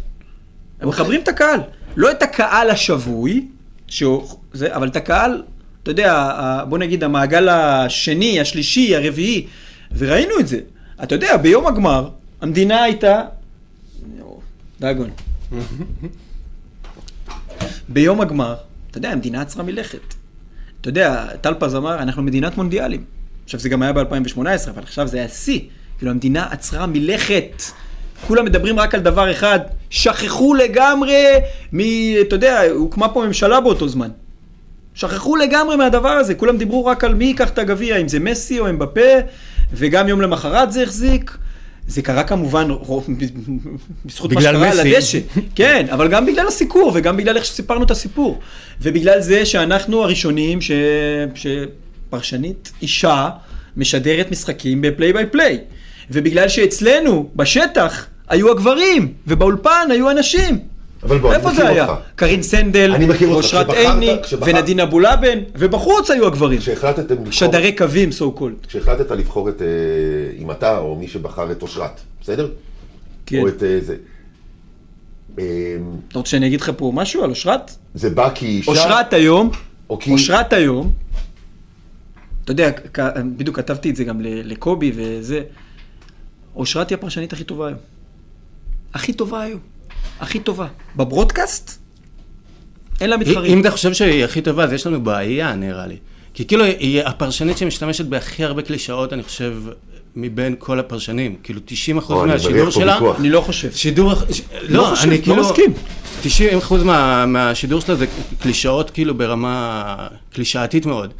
הם מחברים את הקהל. לא את הקהל השבוי, שהוא, זה, אבל את הקהל, אתה יודע, בוא נגיד המעגל השני, השלישי, הרביעי, וראינו את זה. אתה יודע, ביום הגמר, המדינה הייתה... דאגון. ביום הגמר, אתה יודע, המדינה עצרה מלכת. אתה יודע, טלפז אמר, אנחנו מדינת מונדיאלים. עכשיו, זה גם היה ב-2018, אבל עכשיו זה היה שיא. כאילו, המדינה עצרה מלכת. כולם מדברים רק על דבר אחד, שכחו לגמרי מ... אתה יודע, הוקמה פה ממשלה באותו זמן. שכחו לגמרי מהדבר הזה, כולם דיברו רק על מי ייקח את הגביע, אם זה מסי או אמבפה, וגם יום למחרת זה החזיק. זה קרה כמובן בזכות מה שקרה על. הדשא. כן, אבל גם בגלל הסיקור, וגם בגלל איך שסיפרנו את הסיפור. ובגלל זה שאנחנו הראשונים ש... שפרשנית אישה משדרת משחקים ב play by play. ובגלל שאצלנו, בשטח, היו הגברים, ובאולפן היו הנשים. אבל בוא, אני איפה מכיר זה היה? אותך. קרין סנדל. אושרת עיני, ונדין אבולאבן, ובחוץ היו הגברים. כשהחלטתם לבחור, שדרי קווים, so called. כשהחלטת לבחור את, אה, אם אתה או מי שבחר את אושרת, בסדר? כן. או את אה, זה. אה, אתה רוצה שאני אגיד לך פה משהו על אושרת? זה בא כי אישה... אושרת היום. אושרת היום, אתה יודע, בדיוק כתבתי את זה גם לקובי וזה, אושרת היא הפרשנית הכי טובה היום. הכי טובה היום. הכי טובה. בברודקאסט, אין לה מתחרים. אם אתה חושב שהיא הכי טובה, אז יש לנו בעיה, נראה לי. כי כאילו, היא הפרשנית שמשתמשת בהכי הרבה קלישאות, אני חושב, מבין כל הפרשנים. כאילו, 90 אחוז מהשידור שלה... אני לא חושב. שידור, לא, חושב, אני לא כאילו, מסכים. 90 אחוז מה, מהשידור שלה זה קלישאות כאילו ברמה קלישאתית מאוד.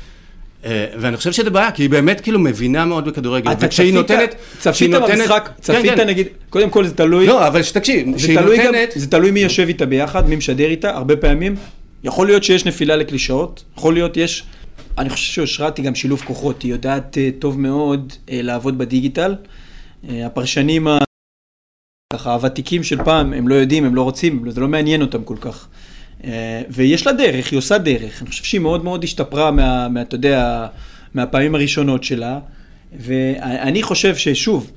אה, ואני חושב שזה בעיה, כי היא באמת כאילו מבינה מאוד בכדורגל. אתה וכשהיא צפית- נותנת... צפית נותנת- במשחק, כן, צפית כן. נגיד, קודם כל זה תלוי, לא, אבל שתקשיב, זה תלוי גם, נותנת... זה תלוי מי יושב איתה ביחד, מי משדר איתה, הרבה פעמים. יכול להיות שיש נפילה לקלישאות, יכול להיות יש... אני חושב שאושרת היא גם שילוב כוחות, היא יודעת אה, טוב מאוד אה, לעבוד בדיגיטל. הפרשנים ה... ככה, הוותיקים של פעם, הם לא יודעים, הם לא רוצים, זה לא מעניין אותם כל כך. אה, ויש לה דרך, היא עושה דרך. אני חושב שהיא מאוד מאוד השתפרה מה, מה אתה יודע, מהפעמים הראשונות שלה. ואני חושב ששוב,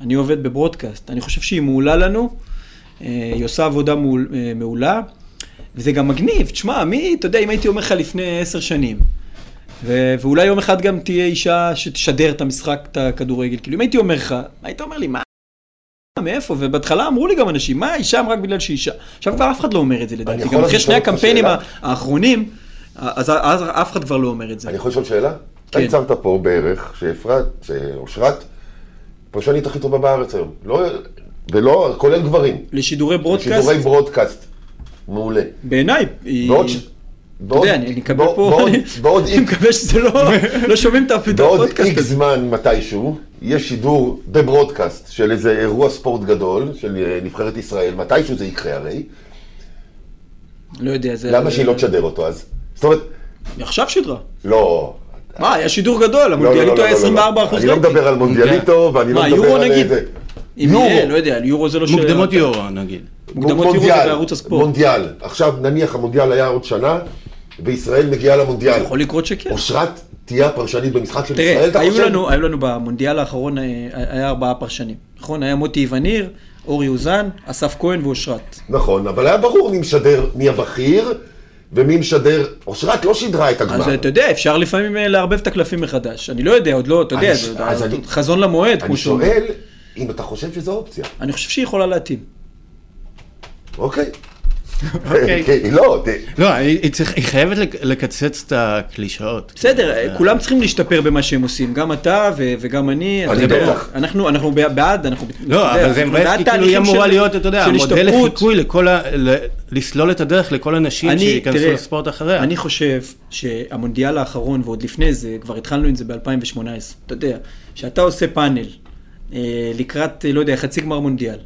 אני עובד בברודקאסט, אני חושב שהיא מעולה לנו, אה, היא עושה עבודה מעול, אה, מעולה, וזה גם מגניב. תשמע, מי, אתה יודע, אם הייתי אומר לך לפני עשר שנים, ו- ואולי יום אחד גם תהיה אישה שתשדר את המשחק, את הכדורגל, כאילו אם הייתי אומר לך, היית אומר לי, מה? מאיפה? ובהתחלה אמרו לי גם אנשים, מה, אישה רק בגלל שהיא אישה. עכשיו כבר אף אחד לא אומר את זה לדעתי, גם אחרי שני הקמפיינים? האחרונים, אז, אז אף אחד כבר לא אומר את זה. אני יכול לשאול שאלה? אתה כן. הצבת פה בערך שאפרת, שאושרת, פרשנית הכי טובה בארץ היום. לא, ולא, כולל גברים. לשידורי ברודקאסט, שידורי ברודקאסט. מעולה. בעיניי, היא... בעוד. אתה יודע, אני בעוד- פה, בעוד- אני בעוד אני איקס- מקווה שזה לא, לא שומעים את הפ- את בעוד הפודקאסט איקס הזה. זמן מתישהו, יש שידור בברודקאסט של איזה אירוע ספורט גדול של אה, נבחרת ישראל, מתישהו זה יקרה הרי, לא יודע, זה... למה שהיא לא תשדר אותו אז? זאת אומרת, היא עכשיו שידרה. לא. מה, היה שידור גדול, לא, לא, המונדיאליטו לא, היה לא, לא, 24 לא. אחוז אני לא מדבר על מונדיאליטו, ואני לא מדבר על נגיד? זה. אם יהיה, לא יודע, יורו זה לא ש... מוקדמות יורו, נגיד. מוקדמות יורו זה בערוץ הספורט. מונדיאל. עכשיו נניח המונדיאל היה עוד שנה, וישראל מגיעה למונדיאל. יכול לקרות שכן. אושרת תהיה הפרשנית במשחק של ישראל, תראה, אתה היו חושב? לנו, היו לנו במונדיאל האחרון, אה, היה ארבעה פרשנים, נכון? היה מוטי איווניר, אורי אוזן, אסף כהן ואושרת. נכון, אבל היה ברור מי משדר, מי הבכיר, ומי משדר... אושרת לא שידרה את הגמר. אז אתה יודע, אפשר לפעמים אה, לערבב את הקלפים מחדש. אני לא יודע, עוד לא, אתה יודע, אני זה ש- אז אני- חזון למועד, אני כמו שאומרים. שואל אם אתה חושב שזו אופציה. אני חושב שהיא יכולה להתאים. אוקיי. אוקיי. כן, לא, לא, היא, חייבת לק- לקצץ את הקלישאות. בסדר, כולם צריכים להשתפר במה שהם עושים, גם אתה ו- וגם אני, אני בטח. אנחנו אנחנו בעד, אנחנו... לא, אבל זה מבאס כי כאילו היא אמורה להיות, אתה יודע, מודל. לחיקוי לכל ה... ל- לסלול את הדרך לכל הנשים אני, שייכנסו תראה, לספורט אחריה. אני חושב שהמונדיאל האחרון, ועוד לפני זה, כבר התחלנו עם זה ב-2018, אתה יודע, שאתה עושה פאנל אה, לקראת, אה, לא יודע, חצי גמר מונדיאל,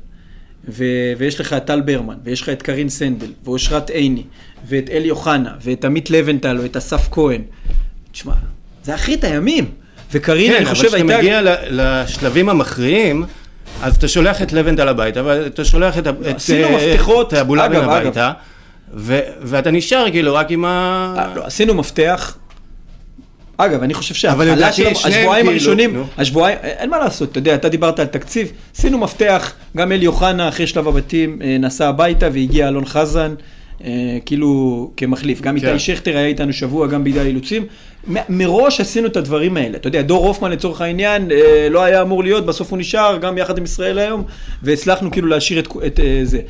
ו- ויש לך את טל ברמן, ויש לך את קרין סנדל, ואושרת עיני, ואת אלי אוחנה, ואת עמית לבנטל, או את אסף כהן. תשמע, זה אחרית הימים. וקרין, כן, אני אבל חושב, כשאתה הייתה... מגיע ל- לשלבים המכריעים, אז אתה שולח את לבנדל הביתה, ואתה שולח את, את, עשינו אה, מפתחות, את אבולאבן אגב, הביתה, ו- ואתה נשאר כאילו רק עם ה... אה, לא, עשינו מפתח. אגב, אני חושב שההתחלה של השבועיים כאילו, הראשונים. השבועיים, אין מה לעשות, אתה יודע, אתה דיברת על תקציב, עשינו מפתח, גם אלי אוחנה אחרי שלב הבתים אה, נסע הביתה והגיע אלון חזן, אה, כאילו כמחליף. גם כן. איתי שכטר היה איתנו שבוע, גם בגלל אילוצים. מ- מראש עשינו את הדברים האלה. אתה יודע, דור הופמן לצורך העניין אה, לא היה אמור להיות, בסוף הוא נשאר, גם יחד עם ישראל היום, והצלחנו כאילו להשאיר את, את זה.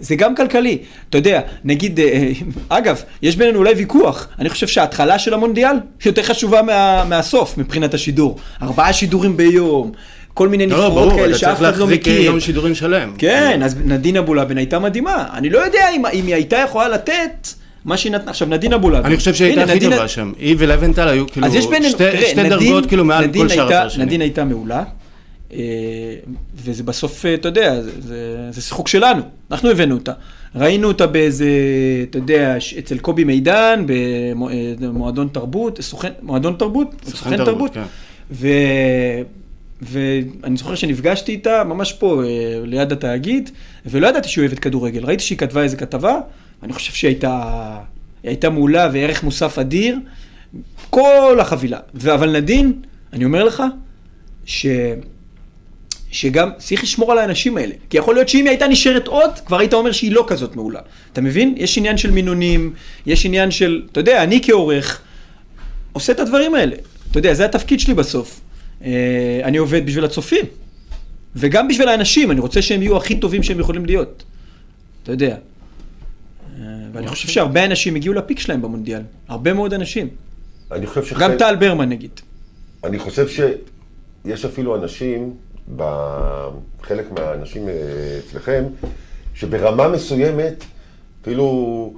זה גם כלכלי. אתה יודע, נגיד, אה, אגב, יש בינינו אולי ויכוח. אני חושב שההתחלה של המונדיאל יותר חשובה מה, מהסוף מבחינת השידור. ארבעה שידורים ביום, כל מיני לא, לא, נבחרות ברור, כאלה אתה שאף צריך אחד לא להחזיק מכיר. יום שידורים שלם. כן, אז נדין אבולאבן הייתה מדהימה. אני לא יודע אם, אם היא הייתה יכולה לתת מה שהיא נתנה. עכשיו, נדין אבולאבן. אני חושב שהיא הייתה הכי טובה שם. היא ולוונטל היו כאילו שתי דרגות כאילו מעל כל שאר הפרשנים. נדין הייתה מעולה, וזה בסוף, אה, אתה יודע, זה, זה, זה שיחוק שלנו, אנחנו הבאנו אותה. ראינו אותה באיזה, אתה יודע, אצל קובי מידן, במועדון תרבות, סוכן, מועדון תרבות? סוכן תרבות, כן. ו... ואני זוכר שנפגשתי איתה ממש פה, אה, ליד התאגיד, ולא ידעתי שהיא אוהבת כדורגל. ראיתי שהיא כתבה איזה כתבה, ואני חושב שהיא הייתה, הייתה מעולה וערך מוסף אדיר, כל החבילה. אבל נדין, אני אומר לך, ש... שגם צריך לשמור על האנשים האלה. כי יכול להיות שאם היא הייתה נשארת עוד, כבר היית אומר שהיא לא כזאת מעולה. אתה מבין? יש עניין של מינונים, יש עניין של, אתה יודע, אני כעורך, עושה את הדברים האלה. אתה יודע, זה התפקיד שלי בסוף. אה, אני עובד בשביל הצופים, וגם בשביל האנשים, אני רוצה שהם יהיו הכי טובים שהם יכולים להיות. אתה יודע. אה, ואני חושב שהרבה אנשים הגיעו לפיק שלהם במונדיאל. הרבה מאוד אנשים. אני חושב שחלק... גם טל ברמן נגיד. אני חושב שיש אפילו אנשים, חלק מהאנשים אה, אצלכם, שברמה מסוימת, אפילו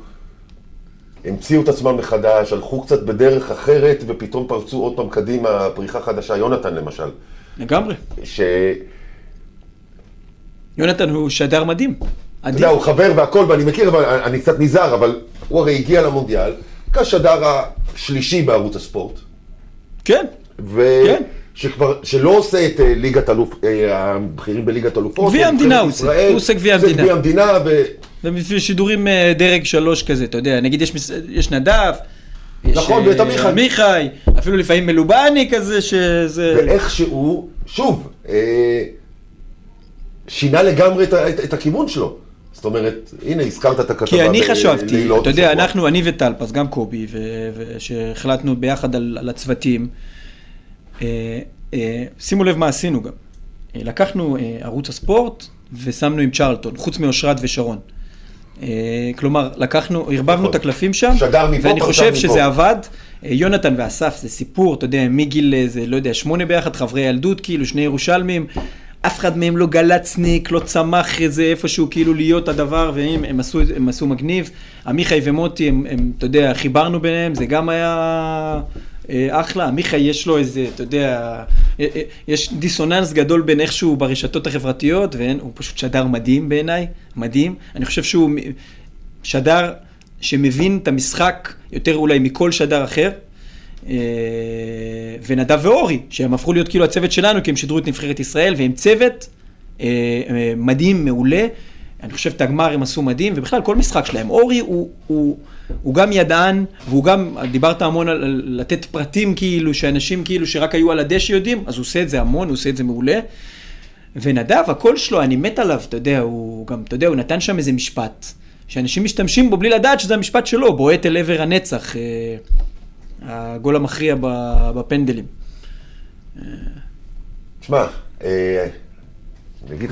המציאו את עצמם מחדש, הלכו קצת בדרך אחרת, ופתאום פרצו עוד פעם קדימה, פריחה חדשה. יונתן למשל, לגמרי. ש... יונתן הוא שדר מדהים. אתה. יודע, הוא חבר והכל, ואני מכיר, אבל אני קצת נזהר, אבל הוא הרי הגיע למונדיאל כשדר השלישי בערוץ הספורט. כן. ו... כן. שכבר, שלא עושה את אה, ליגת אלוף, אה, הבכירים בליגת אלופות. גביע המדינה הוא עושה, הוא עושה גביע המדינה. גביע המדינה, ו... ובשביל שידורים אה, דרג שלוש כזה, אתה יודע, נגיד יש, יש נדב, יש נכון, ואת עמיחי. עמיחי, אפילו לפעמים מלובני כזה, שזה... ואיכשהו, שוב, אה, שינה לגמרי את, את, את הכיוון שלו. זאת אומרת, הנה, הזכרת את הכתבה כי אני חשבתי, אתה יודע. אנחנו, אני וטלפס, גם קובי, ו- ושהחלטנו ביחד על, על הצוותים, שימו לב מה עשינו גם. אה, לקחנו אה, ערוץ הספורט ושמנו עם צ'רלטון, חוץ מאושרת ושרון. אה, כלומר, לקחנו, ערבבנו נכון. את הקלפים שם, ואני חושב. שזה עבד. אה, יונתן ואסף זה סיפור, אתה יודע, מגיל איזה, לא יודע, שמונה ביחד, חברי ילדות, כאילו, שני ירושלמים. אף אחד מהם לא גלצניק, לא צמח איזה איפשהו כאילו להיות הדבר, והם הם עשו, הם עשו מגניב. עמיחי ומוטי, הם, הם, אתה יודע, חיברנו ביניהם, זה גם היה אה, אחלה. עמיחי יש לו איזה, אתה יודע, אה, אה, יש דיסוננס גדול בין איכשהו ברשתות החברתיות, והוא פשוט שדר מדהים בעיניי, מדהים. אני חושב שהוא שדר שמבין את המשחק יותר אולי מכל שדר אחר. אה, ונדב ואורי, שהם הפכו להיות כאילו הצוות שלנו, כי הם שידרו את נבחרת ישראל, והם צוות אה, אה, מדהים, מעולה. אני חושב את הגמר הם עשו מדהים, ובכלל כל משחק שלהם. אורי הוא, הוא, הוא גם ידען, והוא גם, דיברת המון על, על לתת פרטים כאילו, שאנשים כאילו שרק היו על הדשא יודעים, אז הוא עושה את זה המון, הוא עושה את זה מעולה. ונדב, הקול שלו, אני מת עליו, אתה יודע, הוא גם, אתה יודע, הוא נתן שם איזה משפט, שאנשים משתמשים בו בלי לדעת שזה המשפט שלו, בועט אל עבר הנצח, אה, הגול המכריע בפנדלים. תשמע, אה,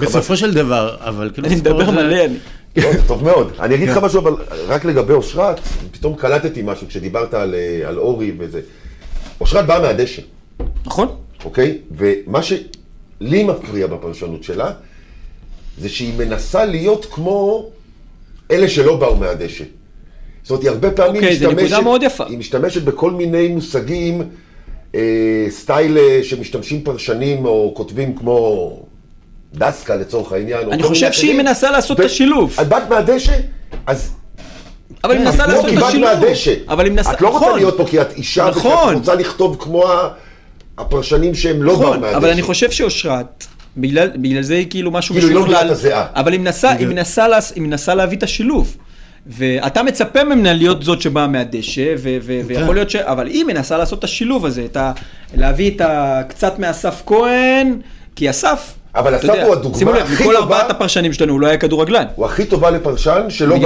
בסופו של דבר, אבל כאילו... אני מדבר זה- מלא, אני. לא, זה טוב מאוד. אני אגיד לך כן. משהו, אבל רק לגבי אושרת, פתאום קלטתי משהו כשדיברת על, אה, על אורי וזה. אושרת באה מהדשא, נכון? אוקיי? ומה שלי מפריע בפרשנות שלה, זה שהיא מנסה להיות כמו אלה שלא באו מהדשא. זאת אומרת, היא הרבה פעמים אוקיי, נקודה מאוד יפה. היא משתמשת בכל מיני מושגים, אה, סטייל אה, שמשתמשים פרשנים או כותבים כמו דסקה לצורך העניין. אני חושב שהיא. מנסה לעשות ו- את השילוב. את באת מהדשא, אז אבל היא מנסה את לא לעשות את קיבלת השילוב. מהדשא. אבל היא מנסה, את לא רוצה נכון. להיות פה כי את אישה, וכי נכון. את רוצה לכתוב כמו הפרשנים שהם לא באו נכון, מהדשא. אבל אני חושב שאושרת, בגלל, בגלל זה היא כאילו משהו כאילו, לא מביאה את. אבל היא מנסה, היא, מנסה, לעש- היא מנסה להביא את השילוב. ואתה מצפה ממנה להיות זאת שבאה מהדשא, ו- ו- ויכול להיות ש... אבל היא מנסה לעשות את השילוב הזה, את ה... להביא את ה... קצת מאסף כהן, כי אסף, אבל אסף הוא הדוגמה שימו לב, הכי מכל טובה. ארבעת הפרשנים שלנו הוא לא היה כדורגלן. הוא הכי טובה לפרשן שלא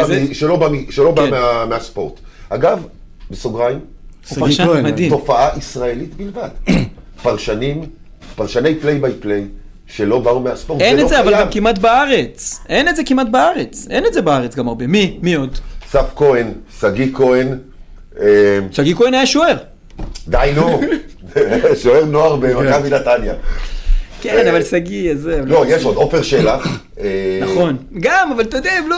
בא, כן. מה, מהספורט. אגב, בסוגריים, הוא פרשן מדהים. תופעה ישראלית בלבד. פרשנים, פרשני פליי ביי פליי, שלא באו מהספורט, אין זה את זה, לא אבל. גם כמעט בארץ. אין את זה כמעט בארץ. אין את זה בארץ גם הרבה. מי? מי עוד? אסף כהן, שגיא כהן, אה, שגיא כהן היה שוער. די נו, שוער נוער במכבי נתניה. כן, אבל שגיא, זה... הם לא, יש. עוד, עופר שלח. אה, נכון. גם, אבל אתה יודע, הם לא...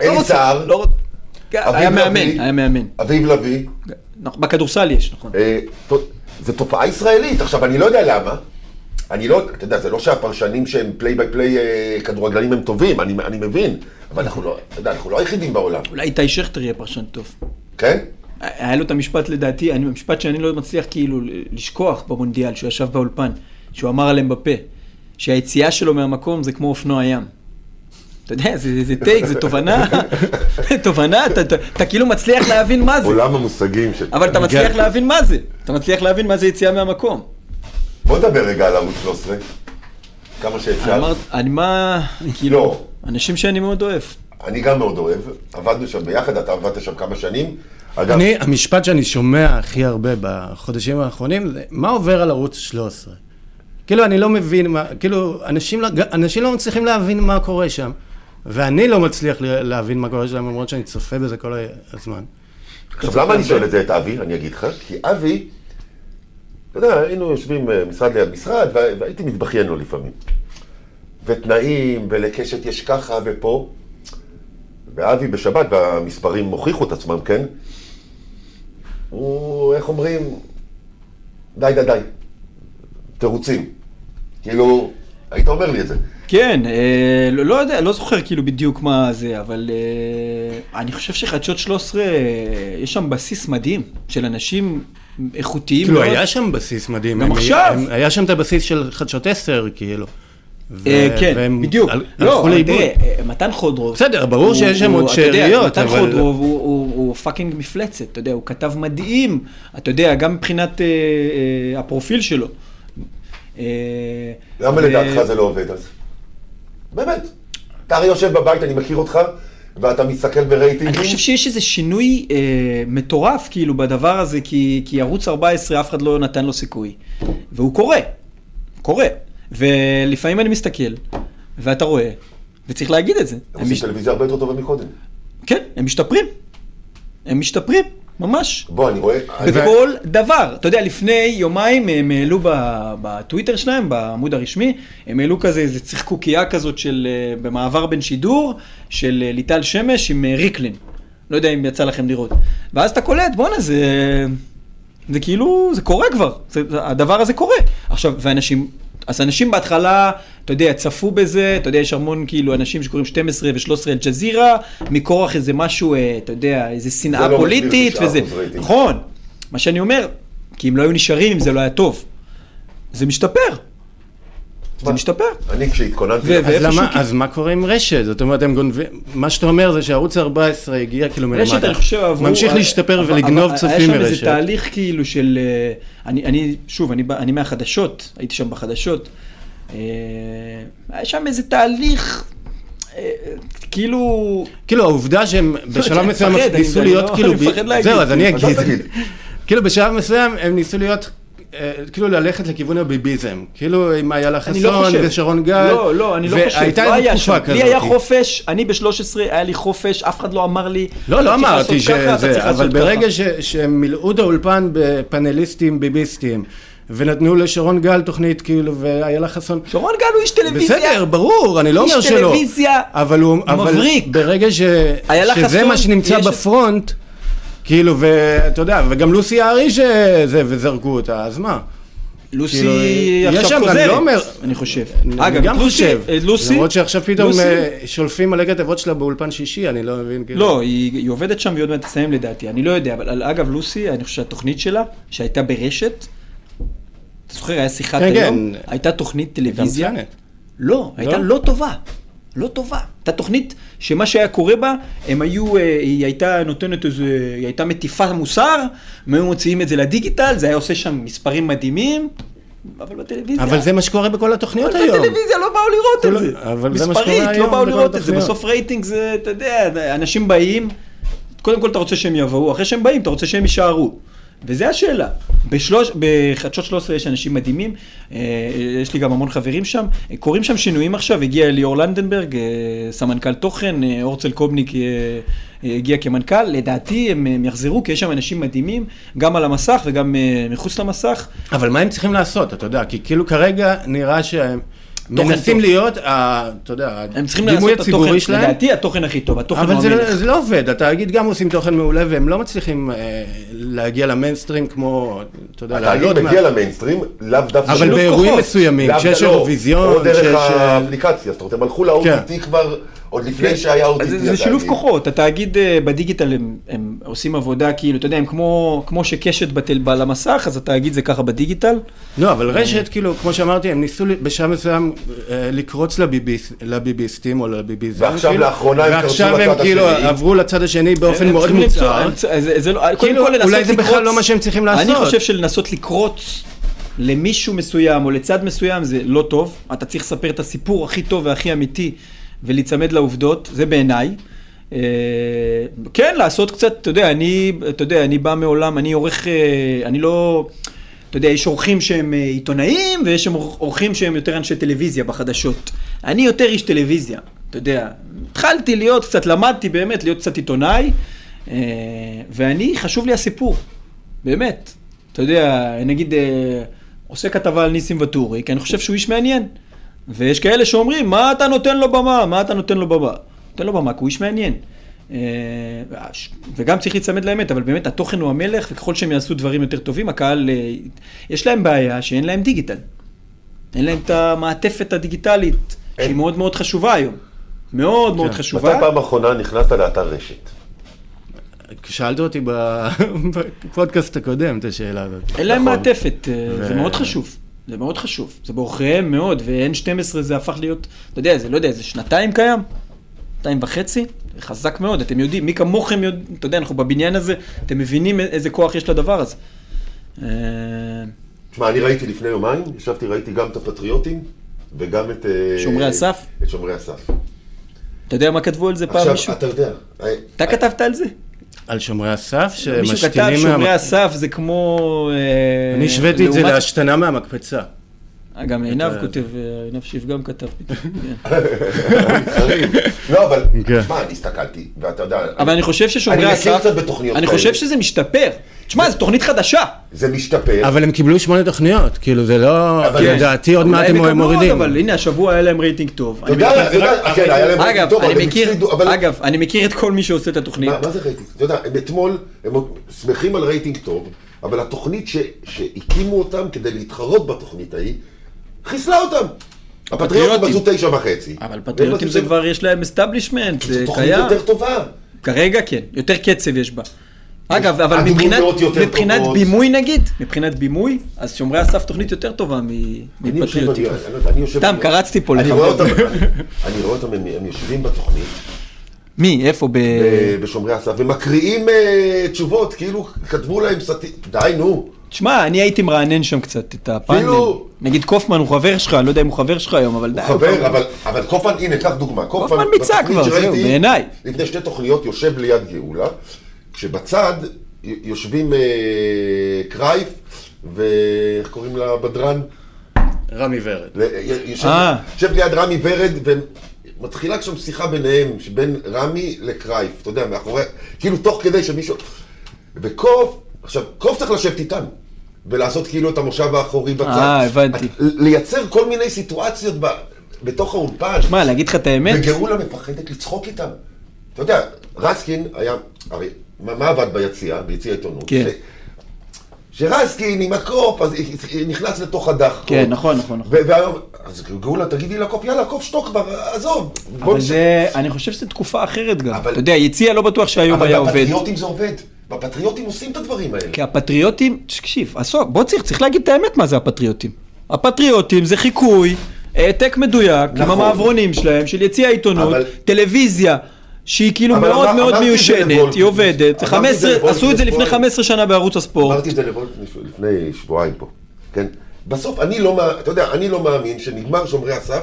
אלי לא רוצה- סער. לא כן, היה מאמן. היה מאמן. אביב לביא. נכון, בכדורסל יש, נכון. אה, זה תופעה ישראלית. עכשיו, אני לא יודע למה. אני לא, אתה יודע, זה לא שהפרשנים שהם play by play אה, כדורגלנים הם טובים, אני, אני מבין. אבל אנחנו לא, אתה יודע, אנחנו לא היחידים בעולם, אולי איתי שכטר יהיה פרשן טוב. כן? היה לו את המשפט לדעתי, אני- המשפט שאני לא מצליח כאילו לשכוח במונדיאל, שהוא ישב באולפן, שהוא אמר עליהם בפה, שהיציאה שלו מהמקום זה כמו אופנוע ים. אתה יודע, זה, זה take, זה תובנה, תובנה, אתה, אתה, אתה כאילו מצליח להבין מה זה, עולם המושגים של... אבל אתה מצליח. להבין מה זה, אתה מצליח להבין מה זה יציאה מהמקום. בוא נדבר רגע על ערוץ 13. כמה שאפשר. אמרת, אני מה, כאילו, לא. אנשים שאני מאוד אוהב. אני גם מאוד אוהב, עבדנו שם ביחד, אתה עבדת שם כמה שנים. אגב, אני, המשפט שאני שומע הכי הרבה בחודשים האחרונים זה, מה עובר על ערוץ 13? כאילו, אני לא מבין מה, כאילו, אנשים לא, אנשים לא מצליחים להבין מה קורה שם, ואני לא מצליח לה- להבין מה קורה שם, למרות שאני צופה בזה כל הזמן. עכשיו למה אני שואל את זה את אבי? אני אגיד לך, כי אבי, אתה יודע, היינו יושבים אה, משרד ליד משרד, וה- והייתי מתבכיין לו לפעמים. ותנאים, ולקשת יש ככה ופה. ואבי בשבת, והמספרים הוכיחו את עצמם, כן? הוא, איך אומרים? די, די, די. תירוצים. כאילו, היית אומר לי את זה. כן, אה, לא, לא יודע, לא זוכר כאילו בדיוק מה זה, אבל אה, אני חושב שחדשות 13, אה, יש שם בסיס מדהים של אנשים איכותיים כאילו, מאוד. היה שם בסיס מדהים. גם הם- עכשיו. הם- היה שם את הבסיס של חדשות 10, כאילו. ו- אה, כן, והם בדיוק. הל- לא, הלכו אבל לאיבוד. תראה, אה, מתן חודרוב. בסדר, ברור הוא- שיש שם הוא- עוד אתה יודע, שאריות, מתן אבל- חודרוב הוא- הוא הוא fucking מפלצת, אתה יודע, הוא כתב מדהים, אתה יודע, גם מבחינת אה, אה, הפרופיל שלו. אה, למה לדעתך זה לא עובד אז? באמת. אתה הרי יושב בבית, אני מכיר אותך, ואתה מסתכל ברייטינגים. אני חושב שיש איזה שינוי אה, מטורף כאילו בדבר הזה, כי, כי ערוץ 14 אף אחד לא נתן לו סיכוי. והוא קורה, קורה. ולפעמים אני מסתכל, ואתה רואה, וצריך להגיד את זה. הם הם עושים מש... טלוויזיה הרבה יותר טובה מקודם. כן, הם משתפרים. הם משתפרים, ממש. בוא, אני רואה... אני- בכל דבר. אתה יודע, לפני יומיים הם העלו בטוויטר שלהם, בעמוד הרשמי, הם העלו כזה איזה צחקוקייה כזאת של, אה, במעבר בין שידור, של אה, ליטל שמש עם אה, ריקלין. לא יודע אם יצא לכם לראות. ואז אתה קולט, בואנה, זה... זה כאילו, זה קורה כבר. זה- הדבר הזה קורה. עכשיו, ואנשים... אז אנשים בהתחלה, אתה יודע, צפו בזה, אתה יודע, יש המון כאילו אנשים שקוראים 12 ו-13 אל-ג'זירה, מכורח איזה משהו, אה, אתה יודע, איזה שנאה לא פוליטית, 9% וזה. נכון, מה שאני אומר, כי אם לא היו נשארים, אם זה לא היה טוב. זה משתפר. זה? משתפר. אני כשהתכוננתי... אז למה, אז מה קורה עם רשת? זאת אומרת, הם גונבים, מה שאתה אומר זה שערוץ 14 הגיע כאילו מלמטה. רשת, אני חושב, עברו... ממשיך להשתפר אבל- ולגנוב צופים היה שם איזה מרשת. תהליך כאילו של... אה, אני, אני שוב, אני מהחדשות, הייתי שם בחדשות. אה, היה שם איזה תהליך, אה, כאילו... כאילו העובדה שהם בשלב אני מסוים ניסו אני להיות לא- כאילו, אני מפחד להגיד. זהו אז אני אגיד. כאילו בשלב מסוים הם ניסו להיות, אה, כאילו ללכת לכיוון הביביזם, כאילו איילה אני לא חסון חושב. ושרון גל, לא, לא, אני לא חושב. והייתה לא איזו היה תקופה. כזאת. לי היה חופש, אני ב-13 היה לי חופש, אף אחד לא אמר לי, לא, לא אמרתי שזה, אבל ברגע שהם מילאו את האולפן בפאנליסטים ביביסטים, ונתנו לשרון גל תוכנית, כאילו, ואיילה חסון, שרון גל הוא איש טלוויזיה. בסדר, ברור, אני לא איש אומר שלא. טלוויזיה אבל הוא, אבל מבריק. ברגע ש, שזה מה שנמצא יש- בפרונט, כאילו, ואתה יודע, וגם לוסי יערי שזה, וזרקו אותה, אז מה? לוסי כאילו, עכשיו אני חוזרת, לא אומר- אני חושב. אני אגב, גם לוסי- חושב, את לוסי, למרות שעכשיו פתאום לוסי- אה, שולפים מלא כתבות שלה באולפן שישי, אני לא מבין, כאילו. לא, היא, היא עובדת שם והיא עוד מעט תסיים לדעתי, אני לא יודע, אבל אגב, לוסי, אני חושב שהתוכנית שלה, שהייתה ברשת, אתה זוכר, היה שיחת כן, היום, כן. הייתה תוכנית טלוויזיה. לא, הייתה לא? לא טובה, לא טובה. הייתה תוכנית שמה שהיה קורה בה, הם היו, אה, היא הייתה נותנת איזה, היא הייתה מטיפה מוסר, הם היו מוציאים את זה לדיגיטל, זה היה עושה שם מספרים מדהימים, אבל בטלוויזיה... אבל זה מה שקורה בכל התוכניות אבל היום. בטלוויזיה לא באו לראות את כולם- זה. אבל זה מה שקורה מספרית, לא היום באו בכל לראות את זה. התוכניות. בסוף רייטינג זה, אתה יודע, אנשים באים, קודם כל אתה רוצה שהם יבואו, אחרי שהם באים אתה רוצה שהם יישארו. וזה השאלה. בשלוש, בחדשות 13 יש אנשים מדהימים, אה, יש לי גם המון חברים שם, קורים שם שינויים עכשיו, הגיע ליאור לנדנברג, אה, סמנכ"ל תוכן, אה, אורצל קובניק הגיע כמנכ"ל, לדעתי הם, יחזרו כי יש שם אנשים מדהימים, גם על המסך וגם מחוץ למסך. אבל מה הם צריכים לעשות, אתה יודע? כי כאילו כרגע נראה שהם מנסים טוב. להיות, אתה יודע, הדימוי הציבורי שלהם. לדעתי התוכן הכי טוב, התוכן אבל הוא זה, המלך. לא- זה לא עובד, התאגיד גם עושים תוכן מעולה והם לא מצליחים אה, להגיע למיינסטרים כמו, אתה יודע, התאגיד לעלות מגיע מה- למיינסטרים, לאו דווקא... אבל באירועים. מסוימים, כשיש דווקא- אירוויזיון, או דרך שיש, אה, האפליקציה, זאת אומרת, הם הלכו כן. ל-OTT כבר, עוד לפני שהיה OTT. זה, זה שילוב. כוחות, התאגיד אה, בדיגיטל הם, הם עושים עבודה כאילו, אתה יודע, הם כמו, כמו שקשת בטל, על המסך, אז התאגיד זה ככה בדיגיטל. לא, אבל רשת, כאילו, כמו שאמרתי, הם ניסו בשעה מסוים אה, לקרוץ לביביס- לביביסטים או לביביזם. ועכשיו כאילו, לאחרונה הם קרצו ועכשיו הם לצד כאילו השני. עברו לצד השני באופן מאוד זה לא, כאילו, אולי זה בכלל לא מה שהם צריכים לעשות. אני חושב שלנסות לקרוץ למישהו מסוים או לצד מסוים זה לא טוב, אתה צריך לספר את הסיפור הכי טוב והכי אמיתי ולהיצמד לעובדות, זה בעיניי. אה, כן, לעשות קצת, אתה יודע, אני, אתה יודע, אני בא מעולם, אני עורך, אה, אני לא, אתה יודע, יש עורכים שהם אה, עיתונאים ויש עורכים שהם יותר אנשי טלוויזיה בחדשות. אני יותר איש טלוויזיה, אתה יודע. התחלתי להיות קצת, למדתי באמת להיות קצת עיתונאי, ואני, חשוב לי הסיפור, באמת. אתה יודע, נגיד, עושה כתבה על ניסים ואטורי, כי אני חושב שהוא איש מעניין. ויש כאלה שאומרים, מה אתה נותן לו במה? מה אתה נותן לו במה? נותן לו במה, כי הוא איש מעניין. אה, וגם צריך להיצמד לאמת, אבל באמת התוכן הוא המלך, וככל שהם יעשו דברים יותר טובים, הקהל, אה, יש להם בעיה שאין להם דיגיטל. אין להם את המעטפת הדיגיטלית, שהיא. מאוד מאוד חשובה היום. מאוד מאוד כן. חשובה. מתי פעם אחרונה נכנסת לאתר רשת? שאלת אותי בפודקאסט הקודם את השאלה הזאת. אין להם נכון. מעטפת, אה, זה מאוד חשוב. זה מאוד חשוב. זה בעוכריהם מאוד, ו-N12 זה הפך להיות, אתה יודע, זה לא יודע, זה שנתיים קיים? שנתיים וחצי? זה חזק מאוד, אתם יודעים, מי כמוכם יודעים, אתה יודע, אנחנו בבניין הזה, אתם מבינים איזה כוח יש לדבר הזה. אה, תשמע, אני ראיתי לפני יומיים, ישבתי, ראיתי גם את הפטריוטים וגם את... אה, שומרי הסף? את שומרי הסף. אתה יודע מה כתבו על זה פעם עכשיו, מישהו? אתה יודע, אה, אתה כתבת על זה? על שומרי הסף, מישהו כתב שמשתינים שומרי. הסף זה כמו... אה, אני השוויתי את זה להשתנה מהמקפצה. אה, גם עינב כותב, אה, עינב שיף גם כתב פתאום. כן. לא, אבל, כן. תשמע, אני הסתכלתי, ואתה יודע... אבל אני חושב ששומרי אני הסף... מכיר קצת בתוכניות אני כאלה. חושב שזה משתפר. תשמע, זו תוכנית חדשה. זה משתפר. אבל הם קיבלו שמונה תוכניות, כאילו זה לא... לדעתי עוד מעט הם מורידים. אבל הנה, השבוע היה להם רייטינג טוב. אתה אני יודע, מכיר- אתה יודע, כן, היה להם... אגב, טוב, אבל אני הם הפסידו, אגב, אני מכיר את כל מי שעושה את התוכנית. מה מה זה רייטינג? אתה יודע, הם אתמול, הם שמחים על רייטינג טוב, אבל התוכנית ש- שהקימו אותם כדי להתחרות בתוכנית ההיא, חיסלה אותם. הפטריוטים עשו תשע וחצי. אבל פטריוטים זה כבר, יש להם establishment, זה זו תוכנית קיים. יותר טובה. כרגע כן, יותר קצב יש בה. אגב, אבל מבחינת. בימוי נגיד, מבחינת בימוי, אז שומרי הסף תוכנית יותר טובה מפטריוטים. סתם, קרצתי פה לחבר. אותם, אני- רואה אותם, הם יושבים בתוכנית, מי, איפה? בשומרי הסף, ומקריאים אה, תשובות, כאילו כתבו להם סטי... די, נו. תשמע, אני הייתי מרענן שם קצת את הפאנל. נגיד קופמן הוא חבר שלך, אני לא יודע אם הוא חבר שלך היום, אבל די. הוא חבר, אבל, אבל קופמן, הנה, קח דוגמה. קופמן בתוכנית כבר, זהו, בעיניי. לפני שתי תוכניות יושב ליד גאולה, כשבצד יושבים אה, קרייף, ואיך קוראים לבדרן? רמי ורד. יושב, אה. יושב ליד רמי ורד, ומתחילה שם שיחה ביניהם, בין רמי לקרייף, אתה יודע, מאחורי, כאילו תוך כדי שמישהו... וקוף, עכשיו, קוף צריך לשבת איתם, ולעשות כאילו את המושב האחורי בצד. אה, הבנתי. לייצר כל מיני סיטואציות ב, בתוך האולפן. שמע, להגיד לך את האמת, וגאולה מפחדת לצחוק איתם. אתה יודע, רסקין היה, הרי, מה, מה עבד ביציע, ביציע העיתונות? כן. ש- שרסקין עם הקוף, אז נכנס לתוך הדח. כן, נכון, נכון, נכון. והיום, אז גאולה, תגידי לקוף, יאללה, קוף, שתוק כבר, עזוב. אבל זה, אני חושב שזו תקופה אחרת גם. אבל- אתה יודע, יציע לא בטוח שהיום היה אבל עובד. בפטריוטים זה עובד. בפטריוטים עושים את הדברים האלה. כי הפטריוטים, תקשיב, עשו, בוא צריך, צריך להגיד את האמת מה זה הפטריוטים. הפטריוטים זה חיקוי, העתק מדויק, עם נכון. המעברונים שלהם, של יציע העיתונות, אבל- טלוויזיה. שהיא כאילו מאוד אמר- מאוד מיושנת. היא עובדת, אמרתי את זה 15, לוולף עשו את זה לפני לפני שבועיים. 15 שנה בערוץ הספורט. אמרתי את זה לפני, שבועיים פה, כן? בסוף אני לא, אתה יודע, אני לא מאמין שנגמר שומרי הסף,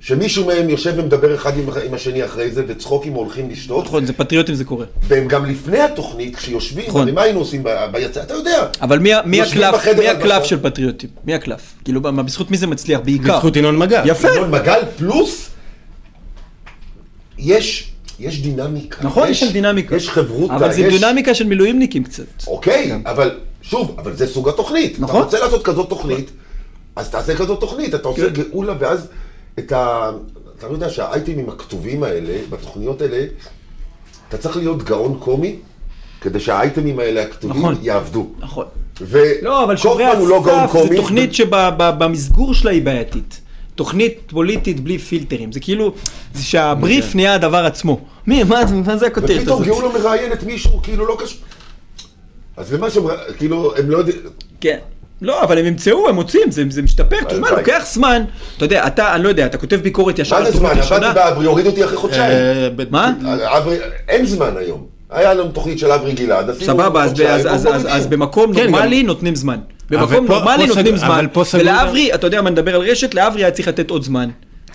שמישהו מהם יושב ומדבר אחד עם, עם השני אחרי זה, וצחוקים הולכים לשתות, נכון, זה פטריוטים זה קורה. והם גם לפני התוכנית, כשיושבים, נכון. מה היינו עושים ב- ביציע, אתה יודע. אבל מי, מי הקלף, מי הקלף. של פטריוטים? מי הקלף? כאילו, מה, בזכות מי זה מצליח? בעיקר. בזכות ינון מגל. יפה. ינון מגל פלוס, יש, יש דינמיקה. נכון, יש שם דינמיקה. יש חברותא, אבל זה יש... דינמיקה של מילואימניקים קצת. אוקיי, אבל שוב, אבל זה סוג התוכנית. נכון. אתה רוצה לעשות כזאת תוכנית, אז תעשה כזאת תוכנית. אתה עושה כן. גאולה, ואז את ה... אתה לא יודע שהאייטמים הכתובים האלה, בתוכניות האלה, אתה צריך להיות גאון קומי, כדי שהאייטמים האלה הכתובים נכון. יעבדו. נכון. ו... לא, אבל שומרי לא הסף זה קומי. תוכנית שבמסגור שלה היא בעייתית. תוכנית פוליטית בלי פילטרים. זה כאילו, זה שהבריף נהיה הדבר עצמו. מי, מה מה זה הכותרת ופתאום הזאת? גאולה מראיין את מישהו, כאילו לא קשור. אז למה שהם, כאילו, הם לא יודעים... כן. לא, אבל הם ימצאו, הם מוצאים, זה, זה משתפר. תשמע. לוקח זמן. אתה יודע, אתה, אני לא יודע, אתה כותב ביקורת ישר מה על זה זמן? תוכנית ראשונה. עבדתי באברי, הורידו אותי אחרי חודשיים. אה, מה? אברי, אין זמן היום. היה לנו תוכנית של אברי גלעד, עשינו סבבה, אז, חודשיים, אז, אז, אז. אז במקום כן, נורמלי נותנים זמן. במקום פה- נורמלי פה סג- נותנים זמן. אבל פה סגרו ולאברי, אתה יודע מה נדבר על רשת, לאברי היה צריך לתת עוד זמן.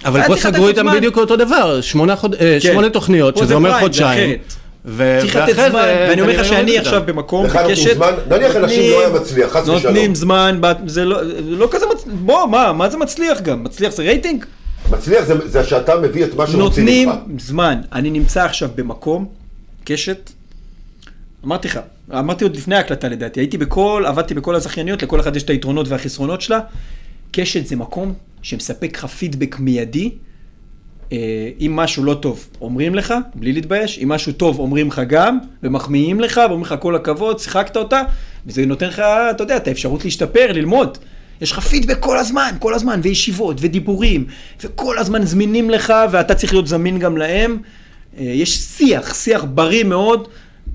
אבל פה סגרו איתם זמן. בדיוק אותו דבר, שמונה אה, כן. תוכניות, שזה זה אומר זה חודשיים. צריך לתת זמן, ואני אומר לך שאני עכשיו. במקום, לך נותנים בקשת, זמן? נניח אנשים לא היה מצליח, חס ושלום. נותנים זמן, זה לא לא כזה מצליח, בוא, מה, מה זה מצליח גם? מצליח זה רייטינג? מצליח זה, זה שאתה מביא את מה שרוצים נותנים ממך. זמן. אני נמצא עכשיו במקום, קשת, אמרתי לך, אמרתי עוד לפני ההקלטה לדעתי, הייתי בכל, עבדתי בכל הזכייניות, לכל אחד יש את היתרונות והחסרונות שלה. קשת זה מקום שמספק לך פידבק מיידי. אה, אם משהו לא טוב, אומרים לך, בלי להתבייש, אם משהו טוב, אומרים לך גם, ומחמיאים לך, ואומרים לך כל הכבוד, שיחקת אותה, וזה נותן לך, אתה יודע, את האפשרות להשתפר, ללמוד. יש לך פידבק כל הזמן, כל הזמן, וישיבות, ודיבורים, וכל הזמן זמינים לך, ואתה צריך להיות זמין גם להם. אה, יש שיח, שיח בריא מאוד,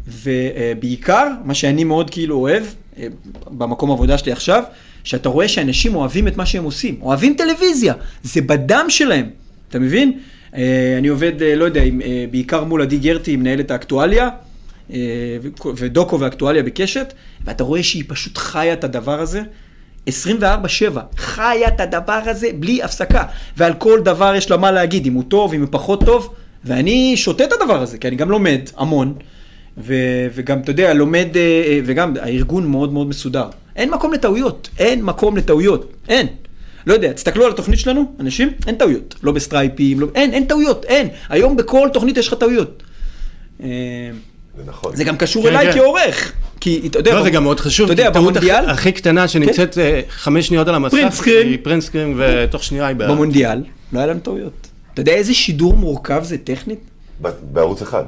ובעיקר, מה שאני מאוד כאילו אוהב, אה, במקום עבודה שלי עכשיו, שאתה רואה שאנשים אוהבים את מה שהם עושים, אוהבים טלוויזיה, זה בדם שלהם, אתה מבין? אה, אני עובד, אה, לא יודע, אה, בעיקר מול עדי גרטי, מנהלת האקטואליה, ודוקו ואקטואליה בקשת, ואתה רואה שהיא פשוט חיה את הדבר הזה. 24-7, חיה את הדבר הזה בלי הפסקה, ועל כל דבר יש לה מה להגיד, אם הוא טוב, אם הוא פחות טוב, ואני שותה את הדבר הזה, כי אני גם לומד המון, ו- וגם, אתה יודע, לומד, וגם הארגון מאוד מאוד מסודר. אין מקום לטעויות, אין מקום לטעויות, אין. לא יודע, תסתכלו על התוכנית שלנו, אנשים, אין טעויות. לא ב סטרייפים, לא, אין, אין טעויות, אין. היום בכל תוכנית יש לך טעויות. אה, זה נכון. זה גם קשור כן, אליי כן. כעורך. כי אתה יודע, לא, זה במ- גם מאוד חשוב, אתה יודע, כי טעות במונדיאל, כן. הכי- הכי קטנה שנמצאת אה, חמש שניות על המסך, print screen. היא print screen, ותוך שנייה היא בעיה. במונדיאל, לא היה להם טעויות. אתה יודע איזה שידור מורכב זה טכנית? בערוץ אחד.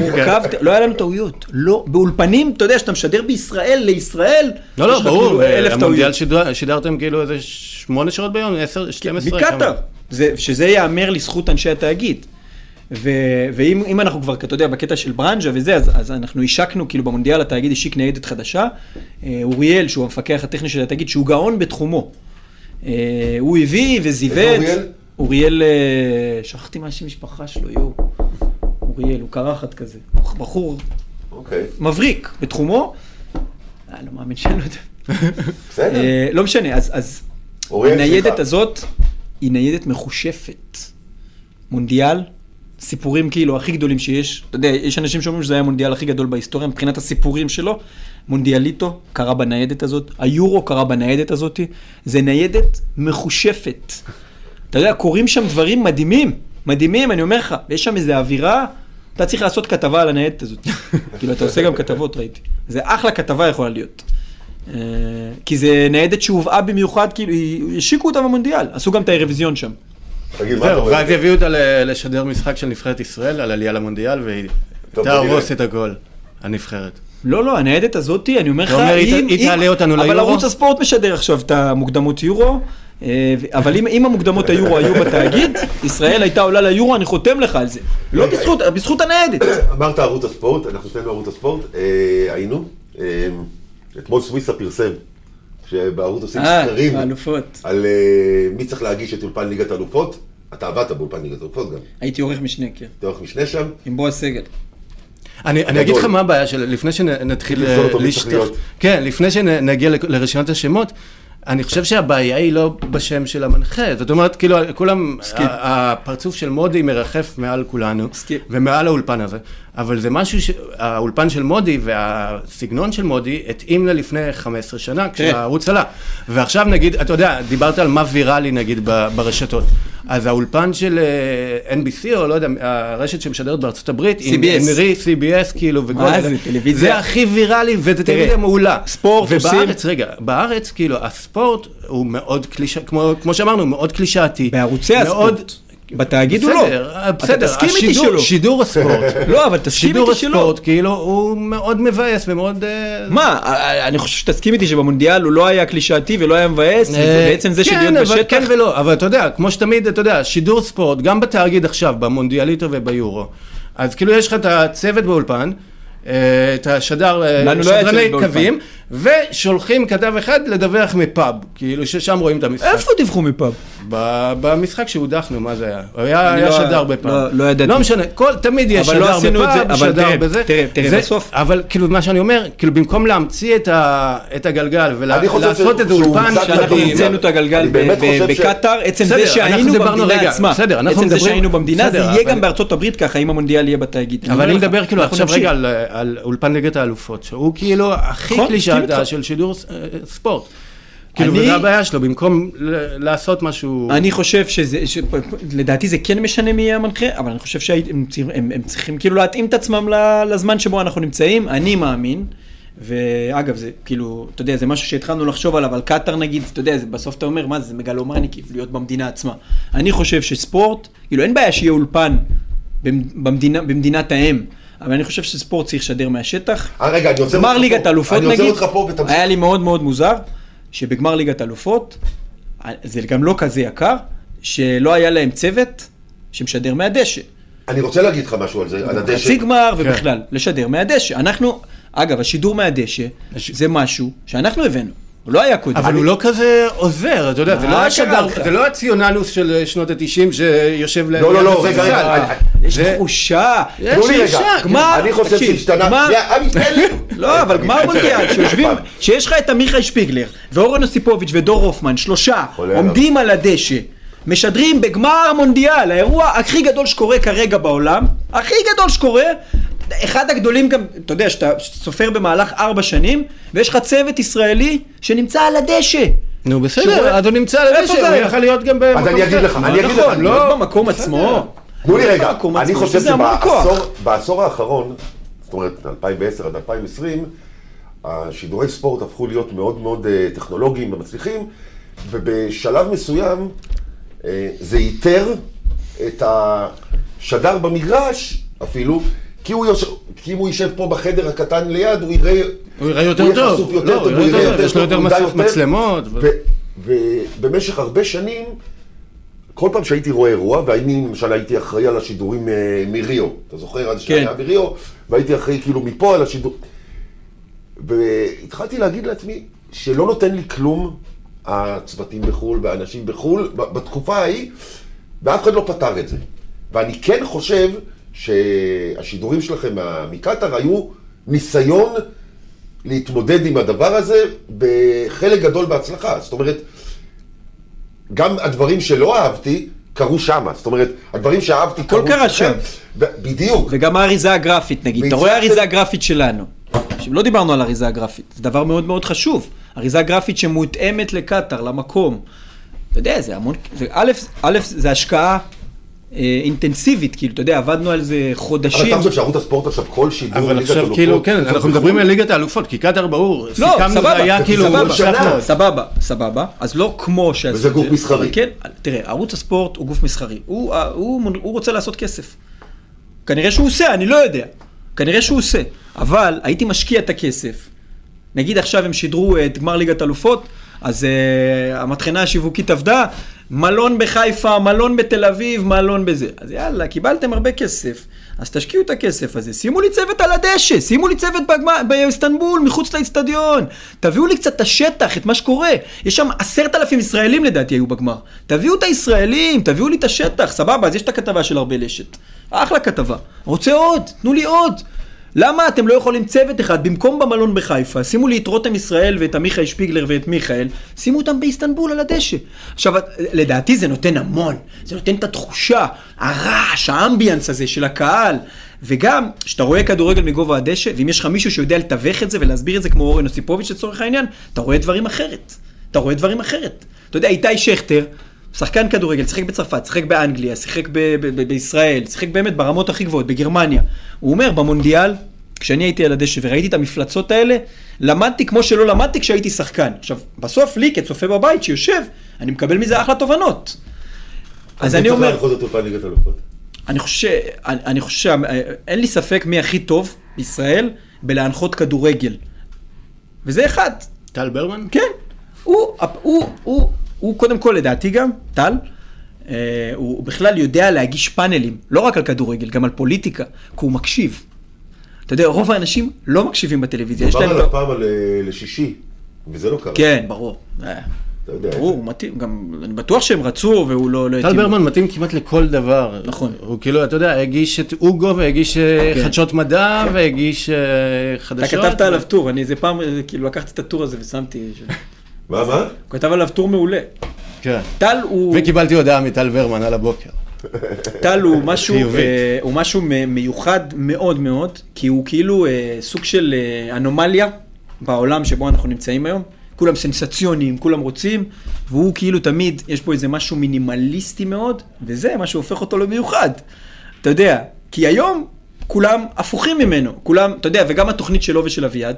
מורכב, לא היה לנו טעויות. לא, באולפנים, אתה יודע, שאתה משדר בישראל לישראל, לא, לא, ברור, כאילו אלף המונדיאל טעויות. שידר- שידרתם כאילו איזה שמונה שעות ביום, עשר, 12. מקטאר. כמה. זה- שזה ייאמר לזכות אנשי התאגיד. ו- ואם אם אנחנו כבר, אתה יודע, בקטע של ברנז'ה וזה, אז, אז אנחנו השקנו, כאילו במונדיאל התאגיד השיק ניידת חדשה. אה, אוריאל, שהוא המפקח הטכני של התאגיד, שהוא גאון בתחומו. אה, הוא הביא וזיווה את... איזה אוריאל, אה, שכחתי מה השם משפחה שלו, יואו. אוריאל, הוא קרחת כזה. בחור אוקיי, מבריק בתחומו. אה, לא מאמין שאני לא יודע. בסדר. אה, לא משנה, אז, הניידת. הזאת היא ניידת מחושפת. מונדיאל, סיפורים כאילו הכי גדולים שיש. אתה יודע, יש אנשים שאומרים שזה היה המונדיאל הכי גדול בהיסטוריה מבחינת הסיפורים שלו. מונדיאליטו קרה בניידת הזאת, היורו קרה בניידת הזאת. זה ניידת מחושפת. אתה יודע, קורים שם דברים מדהימים, מדהימים, אני אומר לך. יש שם איזו אווירה, אתה צריך לעשות כתבה על הניידת הזאת. כאילו, אתה עושה גם כתבות, ראיתי. זה אחלה כתבה יכולה להיות. אה, כי זה ניידת שהובאה במיוחד, כאילו, השיקו אותה במונדיאל, עשו גם את האירוויזיון שם. תגיד, מה אתה זהו, אומר? ואז יביאו אותה לשדר משחק של נבחרת ישראל על עלייה למונדיאל, והיא תהרוס. את הכל, הנבחרת. לא, לא, הניידת הזאתי, אני אומר לך, היא תעלה אותנו אבל ליורו? ערוץ הספורט משדר עכשיו את המוקדמות יורו, אבל אם- אם המוקדמות היורו היו בתאגיד, ישראל הייתה עולה ליורו, אני חותם לך על זה. לא רגע, בזכות, בזכות הניידת. אמרת ערוץ הספורט, אנחנו שנינו ערוץ הספורט, אה, היינו, אה, אתמול סוויסה פרסם, שבערוץ עושים אה, סקרים. על אה, מי צריך להגיש את אולפן ליגת האלופות, אתה עבדת באולפן ליגת האלופות גם, הייתי עורך משנה, כן. אתה עורך משנה שם, עם בועז סגל. אני, אני אגיד לך מה הבעיה של לפני שנתחיל בתוכניות. כן, לפני שנגיע לרשימת השמות, אני חושב שהבעיה היא לא בשם של המנחה, זאת אומרת, כאילו, כולם. ה- הפרצוף של מודי מרחף מעל כולנו, מסכים. ומעל האולפן הזה, אבל זה משהו, ש- האולפן של מודי והסגנון של מודי התאים לה לפני 15 שנה, כשהערוץ עלה. ועכשיו נגיד, אתה יודע, דיברת על מה ויראלי נגיד ברשתות. אז האולפן של אה, NBC, או לא יודע, הרשת שמשדרת בארצות הברית, עם CBS. הנרי, CBS, כאילו, וכל מה זה, טלוויזיה? זה הכי ויראלי, וזה טלוויזיה מעולה. ספורט עושים- ובארץ, רגע, בארץ, כאילו, הספורט הוא מאוד קלישה, כמו, כמו שאמרנו, מאוד קלישאתי. בערוצי מאוד- הספורט. בתאגיד הוא לא. בסדר, אתה בסדר, תסכים איתי שלא. שידור הספורט. לא, אבל תסכים שידור איתי שלא. הספורט, כאילו, הוא מאוד מבאס ומאוד... אה, מה, אני חושב שתסכים איתי שבמונדיאל הוא לא היה קלישאתי ולא היה מבאס, ובעצם זה כן, אבל בשטח. כן ולא, אבל אתה יודע, כמו שתמיד, אתה יודע, שידור ספורט, גם בתאגיד עכשיו, במונדיאליטו וביורו, אז כאילו יש לך את הצוות באולפן, אה, את השדר, אה, לא שדרני. קווים, ושולחים כתב אחד לדווח מפאב, כאילו ששם רואים את המשחק. איפה דיווחו מפאב? ב- במשחק שהודחנו, מה זה היה? היה, אני היה לא- שדר בפאב. לא- לא ידעתי. לא משנה, כל, תמיד יש אבל לא שדר עשינו את זה, בפאב, אבל שדר תראה, בזה. תראה, תראה, זה- בסוף- אבל כאילו מה שאני אומר, כאילו במקום להמציא את, ה, את הגלגל ולעשות איזה אולפן שאנחנו. המצאנו את הגלגל בקטאר, עצם זה שהיינו במדינה עצמה. בסדר, אנחנו עצם זה מדברים- שהיינו במדינה, זה יהיה גם בארצות הברית ככה, אם המונדיאל יהיה בתאגיד. אבל אני לך, מדבר כאילו עכשיו. רגע על, אולפן ליגת האלופות, שהוא כאילו הכי נכון, איתך. של שידור אה, ספורט. כאילו, אני- וזה הבעיה שלו, במקום לעשות משהו... אני חושב שזה, ש- לדעתי זה כן משנה מי יהיה המנחה, אבל אני חושב שהם צריכים- הם, הם צריכים כאילו להתאים את עצמם לזמן שבו אנחנו נמצאים, אני מאמין. ואגב, זה כאילו, אתה יודע, זה משהו שהתחלנו לחשוב עליו, על קטאר נגיד, אתה יודע, זה, בסוף אתה אומר, מה זה, זה מגלומני, כאילו, להיות במדינה עצמה. אני חושב שספורט, כאילו, אין בעיה שיהיה אולפן במדינה, במדינת האם, אבל אני חושב שספורט צריך לשדר מהשטח. אה, רגע, אני עוצר גמר אותך ליגת פה. האלופות אני עוצר נגיד, אותך פה ותמשיך. היה לי מאוד מאוד מוזר, שבגמר ליגת האלופות, זה גם לא כזה יקר, שלא היה להם צוות שמשדר מהדשא. אני רוצה להגיד לך משהו על זה, על הדשא. חצי גמר ובכלל, לשדר מהדשא. אנחנו, אגב, השידור מהדשא זה משהו שאנחנו הבאנו, הוא לא היה קודם. אבל הוא לא כזה עוזר, אתה יודע, זה לא לא הציונלוס של שנות התשעים שיושב ליד לא, לא, לא. רגע, רגע, יש זה- תחושה. יש תנו לי רגע, אני חושב שהשתנה, גמר-. לא, אבל גמר מונדיאל, שיושבים, שיש לך את עמיחי שפיגלר, ואורן אוסיפוביץ' ודור הופמן, שלושה, עומדים על הדשא, משדרים בגמר מונדיאל, האירוע הכי גדול שקורה כרגע בעולם, הכי גדול שקורה, אחד הגדולים גם, אתה יודע, שאתה סופר במהלך ארבע שנים, ויש לך צוות ישראלי שנמצא על הדשא. נו בסדר, אז הוא נמצא על הדשא, הוא? יכול להיות גם במקום אני אגיד אחר. לך, אני אגיד נכון, לך, לא לא, במקום עצמו. תנו לי לא רגע, במקום אני חושב. שבעשור בעשור האחרון, זאת אומרת, 2010 עד 2020, השידורי ספורט הפכו להיות מאוד מאוד אה, טכנולוגיים ומצליחים, ובשלב מסוים אה, זה ייתר את השדר במגרש אפילו, כי הוא יושב, כי אם הוא יישב פה בחדר הקטן ליד, הוא יראה... הוא יראה יותר יהיה טוב. חשוף יותר לא, טוב, הוא הוא יראה יותר טוב, יש לו יותר הוא מסך מצלמות. ובמשך הרבה שנים, כל פעם שהייתי רואה אירוע, ואני למשל הייתי אחראי על השידורים אה, מריו, אתה זוכר? אז שהיה מריו, והייתי אחראי כאילו מפה על השידור. והתחלתי להגיד לעצמי שלא נותן לי כלום הצוותים בחו"ל והאנשים בחו"ל בתקופה ההיא, ואף אחד לא פתר את זה. ואני כן חושב שהשידורים שלכם מקטאר היו ניסיון להתמודד עם הדבר הזה בחלק גדול בהצלחה. זאת אומרת, גם הדברים שלא אהבתי, קרו שמה. זאת אומרת, הדברים שאהבתי הכל קרו קרה אצלכם. שם. בדיוק. וגם האריזה הגרפית נגיד, אתה רואה והצלחתם- אריזה גרפית שלנו. עכשיו, לא דיברנו על אריזה גרפית, זה דבר מאוד מאוד חשוב. אריזה גרפית שמותאמת לקטאר, למקום. אתה יודע, זה המון, זה, א', א', זה השקעה אינטנסיבית, כאילו, אתה יודע, עבדנו על זה אבל חודשים. אתה חושב שערוץ הספורט עכשיו כל שידור אבל עכשיו כאילו, כן, אנחנו בחו"ל? מדברים על ליגת האלופות, כי קטאר ברור, לא, סיכמנו זה היה כאילו סבבה. סבבה, סבבה. אז לא כמו שעשו וזה גוף מסחרי. אבל כן, תראה, ערוץ הספורט הוא גוף מסחרי. הוא, הוא, הוא רוצה לעשות כסף. כנראה שהוא עושה, אני לא יודע. כנראה שהוא עושה. אבל הייתי משקיע את הכסף. נגיד עכשיו הם שידרו את גמר ליגת אלופות, אז uh, המטחנה השיווקית עבדה, מלון בחיפה, מלון בתל אביב, מלון בזה. אז יאללה, קיבלתם הרבה כסף, אז תשקיעו את הכסף הזה, שימו לי צוות על הדשא, שימו לי צוות באיסטנבול, מחוץ לאיצטדיון, תביאו לי קצת את השטח, את מה שקורה. יש שם עשרת אלפים ישראלים לדעתי היו בגמר. תביאו את הישראלים, תביאו לי את השטח, סבבה, אז יש את הכתבה של הרבה לשת. אחלה כתבה. רוצה עוד, תנו לי עוד. למה אתם לא יכולים צוות אחד, במקום במלון בחיפה, שימו לי את רותם ישראל ואת עמיחי שפיגלר ואת מיכאל, שימו אותם באיסטנבול על הדשא. עכשיו, לדעתי זה נותן המון, זה נותן את התחושה, הרעש, האמביאנס הזה של הקהל. וגם, כשאתה רואה כדורגל מגובה הדשא, ואם יש לך מישהו שיודע לתווך את זה ולהסביר את זה כמו אורן אוסיפוביץ' לצורך העניין, אתה רואה דברים אחרת. אתה רואה דברים אחרת. אתה יודע, איתי שכטר, שחקן כדורגל, שיחק בצרפת, שיחק באנגליה, שיחק ב- ב- ב- בישראל, שיחק באמת ברמות הכי גבוהות, בגרמניה. הוא אומר, במונדיאל, כשאני הייתי על הדשא וראיתי את המפלצות האלה, למדתי כמו שלא למדתי כשהייתי שחקן. עכשיו, בסוף לי, כצופה בבית שיושב, אני מקבל מזה אחלה תובנות. אז אני אומר... אני חושב, אני, אני חושב, אין לי ספק מי הכי טוב בישראל בלהנחות כדורגל. וזה אחד. טל ברמן? כן. הוא, הוא, הוא, הוא, קודם כל לדעתי גם, טל, אה, הוא, הוא בכלל יודע להגיש פאנלים, לא רק על כדורגל, גם על פוליטיקה, כי הוא מקשיב. אתה יודע, רוב האנשים לא מקשיבים בטלוויזיה. להם... עליו פעם על אה, לשישי, וזה לא קרה. כן, ברור. אה, אתה יודע. ברור, הוא מתאים, גם, אני בטוח שהם רצו והוא לא... לא טל. ברמן מתאים כמעט לכל דבר. נכון. הוא כאילו, אתה יודע, הגיש את אוגו והגיש כן. חדשות מדע והגיש אה, אתה חדשות. כתבת עליו טור, אני איזה פעם, כאילו לקחתי את הטור הזה ושמתי... מה, מה? הוא כתב עליו טור מעולה. כן. טל הוא... וקיבלתי הודעה מטל ברמן על הבוקר. טל הוא משהו. אה, הוא משהו מיוחד מאוד מאוד, כי הוא כאילו אה, סוג של אה, אנומליה בעולם שבו אנחנו נמצאים היום. כולם סנסציוניים, כולם רוצים, והוא כאילו תמיד, יש פה איזה משהו מינימליסטי מאוד, וזה מה שהופך אותו למיוחד. אתה יודע, כי היום כולם הפוכים ממנו, כולם, אתה יודע, וגם התוכנית שלו ושל אביעד,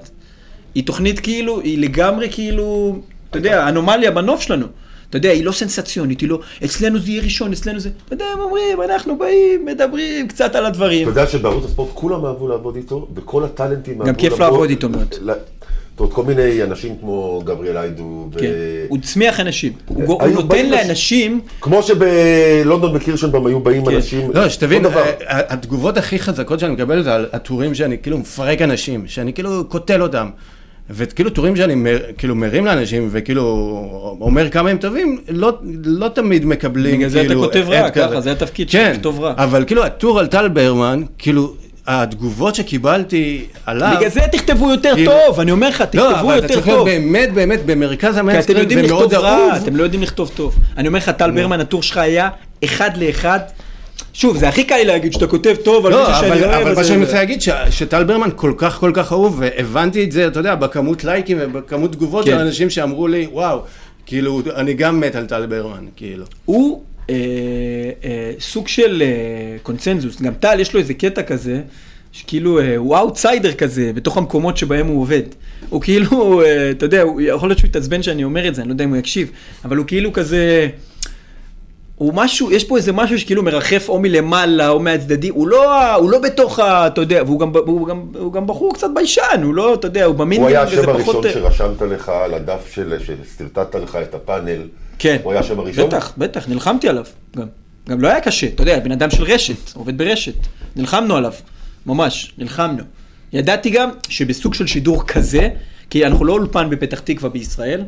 היא תוכנית כאילו, היא לגמרי כאילו, אתה יודע, אנומליה בנוף שלנו. אתה יודע, היא לא סנסציונית, היא לא, אצלנו זה יהיה ראשון, אצלנו זה, אתה יודע, הם אומרים, אנחנו באים, מדברים קצת על הדברים. אתה יודע שבערוץ הספורט כולם אהבו לעבוד איתו, וכל הטאלנטים אהבו כיף לבוא- לעבוד איתו מאוד. זאת אומרת, כל מיני אנשים כמו גבריאל איידו, ו... כן, הוא צמיח אנשים, הוא היו נותן לאנשים, כמו שבלונדון בקירשנבאום היו באים כן. אנשים, לא, שתבין, דבר. אה, התגובות הכי חזקות שאני מקבל זה על הטורים שאני כאילו מפרק אנשים, שאני כאילו קוטל אותם. וכאילו טורים שאני מר, כאילו מרים לאנשים וכאילו אומר כמה הם טובים, לא, לא תמיד מקבלים בגלל זה אתה כאילו כותב רע, כזה. ככה, זה התפקיד כן, לכתוב רע. אבל כאילו הטור על טל ברמן, כאילו התגובות שקיבלתי עליו, בגלל זה תכתבו יותר כאילו- טוב, אני אומר לך, לא, תכתבו אבל אתה יותר צריך להיות טוב. באמת באמת במרכז כי אתם המיינסטרים יודעים לכתוב רע. אתם לא יודעים לכתוב טוב. אני אומר לך, טל ברמן, הטור שלך היה אחד לאחד. שוב, זה הכי קל לי להגיד שאתה כותב טוב על לא, מישהו שאני אוהב. אבל מה שאני מנסה להגיד, שטל ברמן כל כך כל כך אהוב, והבנתי את זה, אתה יודע, בכמות לייקים ובכמות תגובות כן. של אנשים שאמרו לי, וואו, כאילו, אני גם מת על טל ברמן, כאילו. הוא אה, אה, סוג של אה, קונצנזוס. גם טל, יש לו איזה קטע כזה, שכאילו הוא אאוטסיידר כזה, בתוך המקומות שבהם הוא עובד. הוא כאילו, אתה יודע, יכול להיות שהוא יתעצבן שאני אומר את זה, אני לא יודע אם הוא יקשיב, אבל הוא כאילו כזה... הוא משהו, יש פה איזה משהו שכאילו מרחף או מלמעלה או מהצדדים, הוא לא, הוא לא בתוך ה... אתה יודע, והוא גם, הוא גם, הוא גם בחור קצת ביישן, הוא לא, אתה יודע, הוא במין... הוא היה השם פחות- הראשון שרשמת לך על הדף של, שסרטטת לך את הפאנל. כן. הוא היה השם הראשון? בטח, בטח, נלחמתי עליו גם. גם לא היה קשה, אתה יודע, בן אדם של רשת, עובד ברשת. נלחמנו עליו, ממש, נלחמנו. ידעתי גם שבסוג של שידור כזה, כי אנחנו לא אולפן בפתח תקווה בישראל,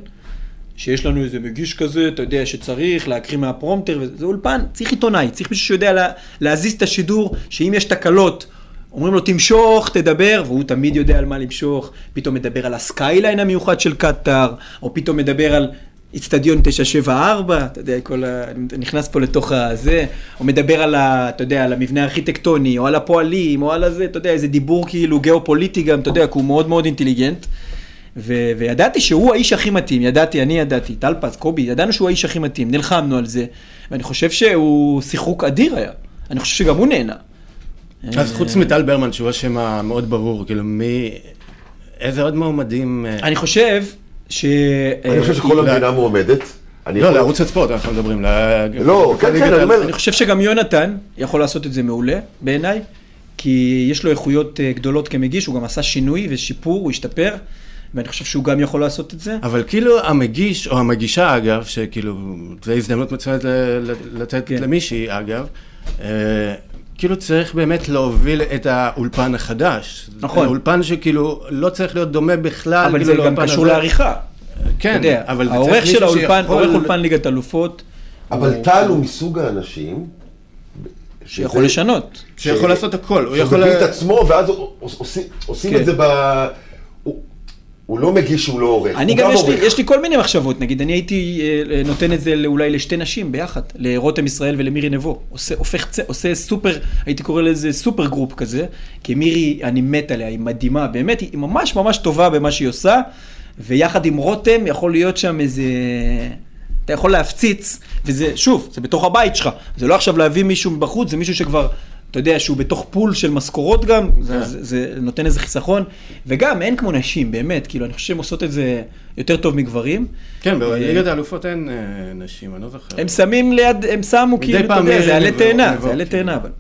שיש לנו איזה מגיש כזה, אתה יודע, שצריך להקריא מהפרומטר, וזה אולפן, צריך עיתונאי, צריך מישהו שיודע לה, להזיז את השידור, שאם יש תקלות, אומרים לו תמשוך, תדבר, והוא תמיד יודע על מה למשוך, פתאום מדבר על ה skyline המיוחד של קטאר, או פתאום מדבר על איצטדיון 974, אתה יודע, כל ה... נכנס פה לתוך הזה, או מדבר על, ה... אתה יודע, על המבנה הארכיטקטוני, או על הפועלים, או על הזה, אתה יודע, איזה דיבור כאילו גיאופוליטי גם, אתה יודע, כי הוא מאוד מאוד אינטליגנט. ו- וידעתי שהוא האיש הכי מתאים, ידעתי, אני ידעתי, טלפז, קובי, ידענו שהוא האיש הכי מתאים, נלחמנו על זה, ואני חושב שהוא שיחוק אדיר היה. אני חושב שגם הוא נהנה. אז חוץ מטל ברמן, שהוא השם המאוד ברור, כאילו, מי... איזה עוד מועמדים... אה, אני חושב ש... אני חושב שכל המדינה מועמדת. לא, לערוץ הספורט אנחנו מדברים. לא, כן, כן, אני. אומר- אני חושב שגם יונתן יכול לעשות את זה מעולה, בעיניי, כי יש לו איכויות אה, גדולות כמגיש, הוא גם עשה שינוי ושיפור, הוא השתפר, ואני חושב שהוא גם יכול לעשות את זה. אבל כאילו המגיש, או המגישה אגב, שכאילו, זו הזדמנות מצוינת לתת כן. למישהי אגב, אה, כאילו צריך באמת להוביל את האולפן החדש. נכון. אולפן שכאילו לא צריך להיות דומה בכלל, אבל כאילו זה גם קשור הזה. לעריכה. כן, יודע, אבל זה צריך העורך של מישהו האולפן, שיכול- עורך אולפן ליגת אלופות. אבל הוא- טל הוא מסוג האנשים, שיכול שזה- לשנות. שיכול לעשות הכל, הוא שהוא יכול... מביא את עצמו, ואז עושים- עושים כן. את זה ב... הוא- לא מגיש, הוא לא עורך. אני הוא גם, יש לי. יש לי כל מיני מחשבות, נגיד, אני הייתי אה, נותן את זה אולי לשתי נשים ביחד, לרותם ישראל ולמירי נבו. עושה, הופך, עושה סופר, הייתי קורא לזה super group כזה, כי מירי, אני מת עליה, היא מדהימה, באמת, היא ממש ממש טובה במה שהיא עושה, ויחד עם רותם יכול להיות שם איזה... אתה יכול להפציץ, וזה, שוב, זה בתוך הבית שלך. זה לא עכשיו להביא מישהו מבחוץ, זה מישהו שכבר, אתה יודע, שהוא בתוך פול של משכורות גם, זה, זה, זה נותן איזה חיסכון. וגם, אין כמו נשים, באמת, כאילו, אני חושב שהן עושות את זה יותר טוב מגברים. כן, בליגת האלופות אין אה, נשים, אני לא זוכר. הם שמים ליד, הם שמו כאילו, אתה יודע, זה עלה תאנה, זה עלה כן. תאנה, אבל.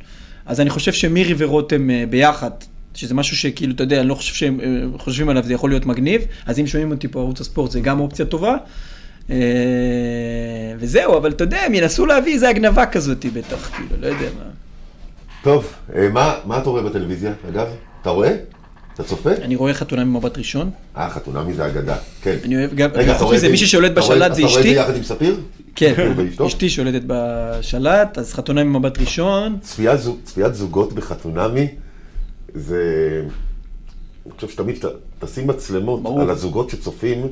אז אני חושב שמירי ורותם אה, ביחד, שזה משהו שכאילו, אתה יודע, אני לא חושב שהם אה, חושבים עליו, זה יכול להיות מגניב, אז אם שומעים אותי פה ערוץ הספורט, זה גם אופציה טובה. אה, וזהו, אבל אתה יודע, הם ינסו להביא איזה הגנבה כזאת בטח, כאילו, לא יודע מה. טוב, אה, מה מה אתה רואה בטלוויזיה, אגב? אתה רואה? אתה צופה? אני רואה חתונה ממבט ראשון. אה, חתונמי זה אגדה, כן. אני אוהב גם, רגע, חוץ רואה מזה, מי ששולט בשלט זה אתה רואה את אשתי. זה יחד עם ספיר? כן? אשתי שולטת בשלט, אז חתונה ממבט ראשון. צפיית זוגות בחתונמי, זה... אני חושב שתמיד תשים מצלמות ברור. על הזוגות שצופים,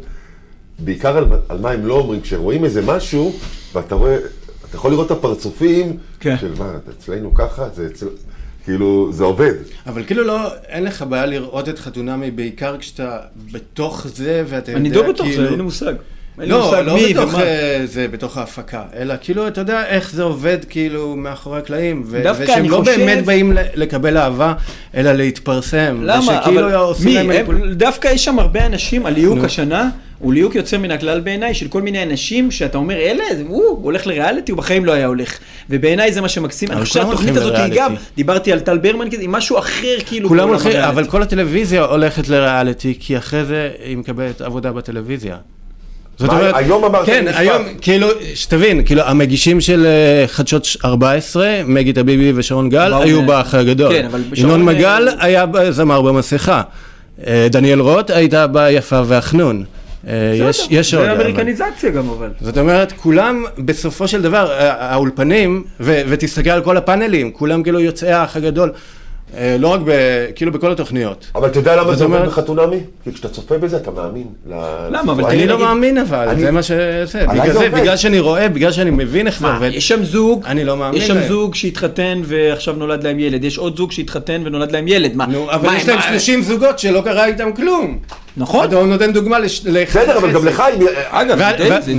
בעיקר על, על מה הם לא אומרים, כשרואים איזה משהו, ואתה רואה, אתה יכול לראות את הפרצופים, כן. של מה, אצלנו ככה, זה אצל... כאילו, זה עובד. אבל כאילו לא, אין לך בעיה לראות את חתונמי, בעיקר כשאתה בתוך זה, ואתה יודע, אני לא כאילו... זה אין לי מושג. לא, לא מי בתוך ומה. זה, בתוך ההפקה, אלא כאילו, אתה יודע איך זה עובד כאילו מאחורי הקלעים, ו- ושהם לא חושב- באמת באים לקבל אהבה, אלא להתפרסם. למה? ושכאילו אבל עושים מי? להם מניפול- דווקא יש שם הרבה אנשים, הליהוק נו. השנה, הוא ליהוק יוצא מן הכלל בעיניי, של כל מיני אנשים שאתה אומר, אלה, הוא הוא הולך לריאליטי, הוא בחיים לא היה הולך. ובעיניי זה מה שמקסים. אני חושב שהתוכנית הזאת היא גם. דיברתי על טל ברמן כזה, היא משהו אחר כאילו. כולם הולכים. אבל כל הטלוויזיה הולכת לריאליטי, כי אחרי זה היא מקבלת עבודה בטלוויזיה. זאת אומרת, היום אמרת כן, משפט. היום, כאילו, שתבין, כאילו, המגישים של אה, חדשות 14, מגי טביבי ושרון גל, היו באח הגדול. כן, אבל שרון, ינון מגל היה זמר במסכה. אה, דניאל רוט הייתה ביפה והחנון. אה, יש יש עוד. זה אבל- אמריקניזציה גם אבל. זאת אומרת, כולם בסופו של דבר, האולפנים, ו- ותסתכל על כל הפאנלים, כולם כאילו יוצאי האח הגדול, לא רק ב... כאילו בכל התוכניות. אבל אתה יודע למה זה עובד אומרת- בחתונמי? כי כשאתה צופה בזה אתה מאמין. למה? אבל. אני לא מאמין אבל, זה מה שזה, עליי בגלל זה. בגלל שאני רואה, בגלל שאני מבין איך זה מה, עובד. יש שם זוג, אני לא מאמין יש שם. זוג שהתחתן ועכשיו נולד להם ילד, יש עוד זוג שהתחתן ונולד להם ילד, מה? נו, אבל יש להם מה- 30 זוגות שלא קרה איתם כלום. נכון. אתה נותן דוגמה לש- בסדר, אבל גם. לך. אגב,